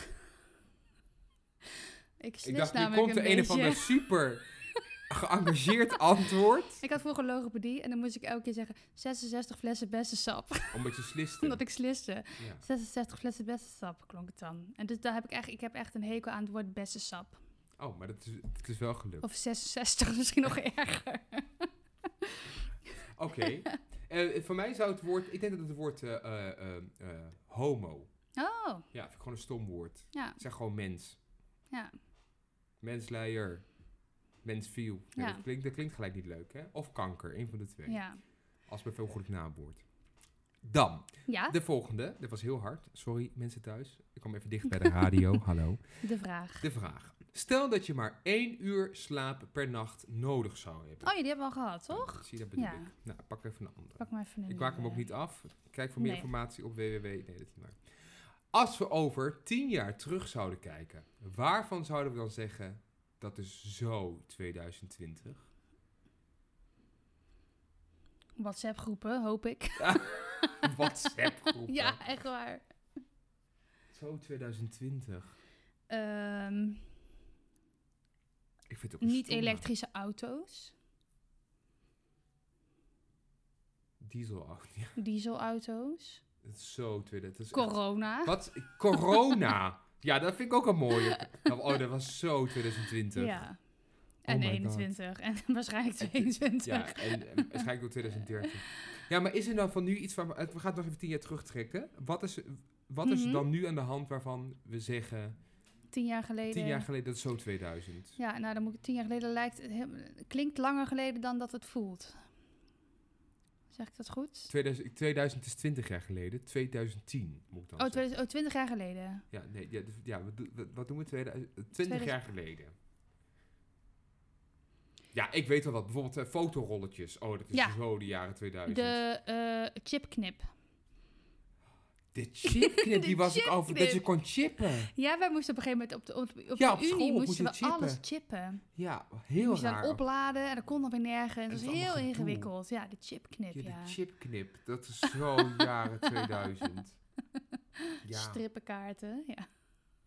ik Ik dacht, nu komt er een een andere super geëngageerd antwoord. Ik had vroeger logopedie en dan moest ik elke keer zeggen 66 flessen bessensap. Omdat je sliste. Omdat ik sliste. Ja. 66 flessen bessensap klonk het dan. En dus daar heb ik echt, ik heb echt een hekel aan het woord bessensap. Oh, maar dat is, het is wel gelukt. Of 66, misschien nog erger. Oké. Eh, voor mij zou het woord... Ik denk dat het woord eh, homo... Oh, Ja, vind ik gewoon een stom woord. ja. Zeg gewoon mens. Ja. Mensleier. Mensviel. Nee, Ja. dat, klinkt, dat klinkt gelijk niet leuk, hè? Of kanker, een van de twee. Ja. Als bijvoorbeeld naamwoord. Dan, Ja, de volgende. Dit was heel hard. Sorry, mensen thuis. Ik kwam even dicht bij de radio. Hallo. de vraag. De vraag. Stel dat je maar één uur slaap per nacht nodig zou hebben. Oh ja, die hebben we al gehad, toch? Zie, dat bedoel Ja. ik. Nou, pak even even een Ik maak hem ook nieuwe. niet af. Kijk voor meer Nee. informatie op www. Nee, dat is niet waar. Als we over tien jaar terug zouden kijken, waarvan zouden we dan zeggen dat is zo 2020? WhatsApp groepen, hoop ik. WhatsApp groepen. ja, echt waar. Zo 2020. Ehm, Ik vind het ook niet elektrische auto's, Dieselauto. Ja, dieselauto's, dat is zo 2020. Dat is echt- corona. Wat? Corona. ja, dat vind ik ook een mooie. Oh, dat was zo 2020. Ja. En my God. 21. En waarschijnlijk 22. Ja, en, en waarschijnlijk ook 2030. Ja, maar is er dan van nu iets van... We gaan het nog even tien jaar terugtrekken. Wat is, wat is er Mhm. dan nu aan de hand waarvan we zeggen... Tien jaar geleden. Tien jaar geleden, dat is zo 2000. Ja, nou dan moet ik tien jaar geleden lijkt het klinkt langer geleden dan dat het voelt. Zeg ik dat goed? 2000, 2000 is 20 jaar geleden. 2010 moet ik dan Oh, zeggen. 20, oh 20 jaar geleden. Ja, nee, ja, dus- ja wat, doen- wat, wat doen we? 2000, 20 2000 jaar geleden. Ja, ik weet wel wat. Bijvoorbeeld eh, fotorolletjes. Oh, dat is Ja. zo de jaren 2000. De eh, chipknip. De chipknip, die was ik over. Dat je kon chippen. Ja, wij moesten op een gegeven moment op de, op, op Ja, de op Unie moesten we chippen. alles chippen. Ja, heel moest raar. dan opladen en dat kon dan weer nergens. Dat was heel ingewikkeld. Ja, de chipknip, Ja, ja. de chipknip. Dat is zo jaren 2000. Ja. Strippenkaarten, ja.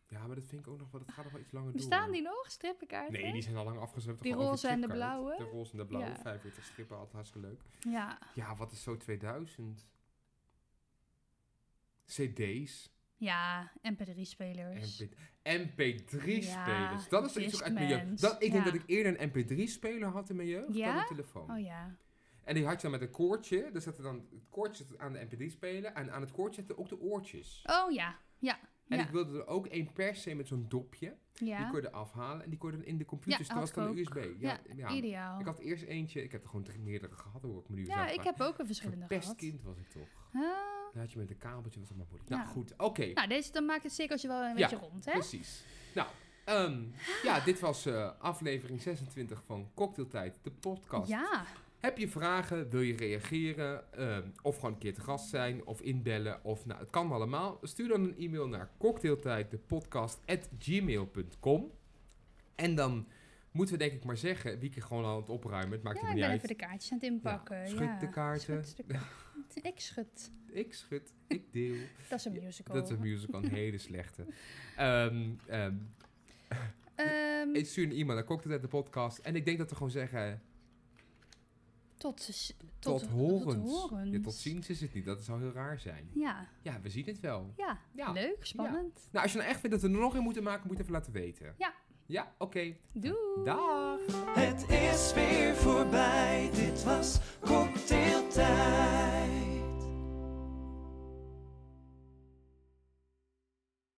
ja, maar dat vind ik ook nog wel... Dat gaat nog wel iets langer Bestaan door. die nog, strippenkaarten? Nee, die zijn al lang afgezet. Die roze en de blauwe? De roze en de blauwe. Ja. 45 strippen, altijd hartstikke leuk. Ja, Ja, wat is zo 2000? CD's. ja mp3-spelers. MP3-spelers. Ja, dat is iets uit mijn jeugd. Dat, ik denk dat ik eerder een MP3-speler had in mijn jeugd dan Ja? een telefoon. Oh ja. En die had je dan met een koordje. Daar zette dan het koordje zat aan de MP3-speler. En aan het koordje zitten ook de oortjes. Oh ja, ja. En ik wilde er ook één per se met zo'n dopje. Die kon je er afhalen en die kon je dan in de computer. Ja, dat was dan ook. USB. Ja, Ja, ideaal. Ik had eerst eentje. Ik heb er gewoon drie- meerdere gehad hoor. Ik me nu ja, ik heb ook een verschillende Verpest gehad. kind was ik toch. Ah, Dan had je met een kabeltje, was allemaal moeilijk. Ja. Nou goed, oké. nou, deze, dan maakt het cirkeltje wel een Ja, beetje rond, hè? Precies. Nou, ehm, ja, dit was eh, aflevering 26 van Cocktailtijd, de podcast. Ja, Heb je vragen, wil je reageren, ehm, of gewoon een keer te gast zijn, of inbellen, of nou, het kan allemaal. Stuur dan een e-mail naar cocktailtijddepodcast.gmail.com En dan moeten we denk ik maar zeggen, Wieke gewoon aan het opruimen, het maakt ja ik niet ben even de kaartjes aan het inpakken. Ja, schud ja. de kaarten. Schud de kaarten. ik schud ik schud, ik deel. dat is een musical. Dat is een musical, een hele slechte. Um, ik stuur een e-mail naar Cocktail de podcast. En ik denk dat we gewoon zeggen... Tot, tot, tot horens. Tot, tot ziens is het niet. Dat zou heel raar zijn. Ja. Ja, we zien het wel. Ja, ja. leuk, spannend. Nou, als je nou echt vindt dat we er nog in moeten maken, moet je even laten weten. Ja. Ja, oké. Doei. Dag. Het is weer voorbij. Dit was Cocktailtijd.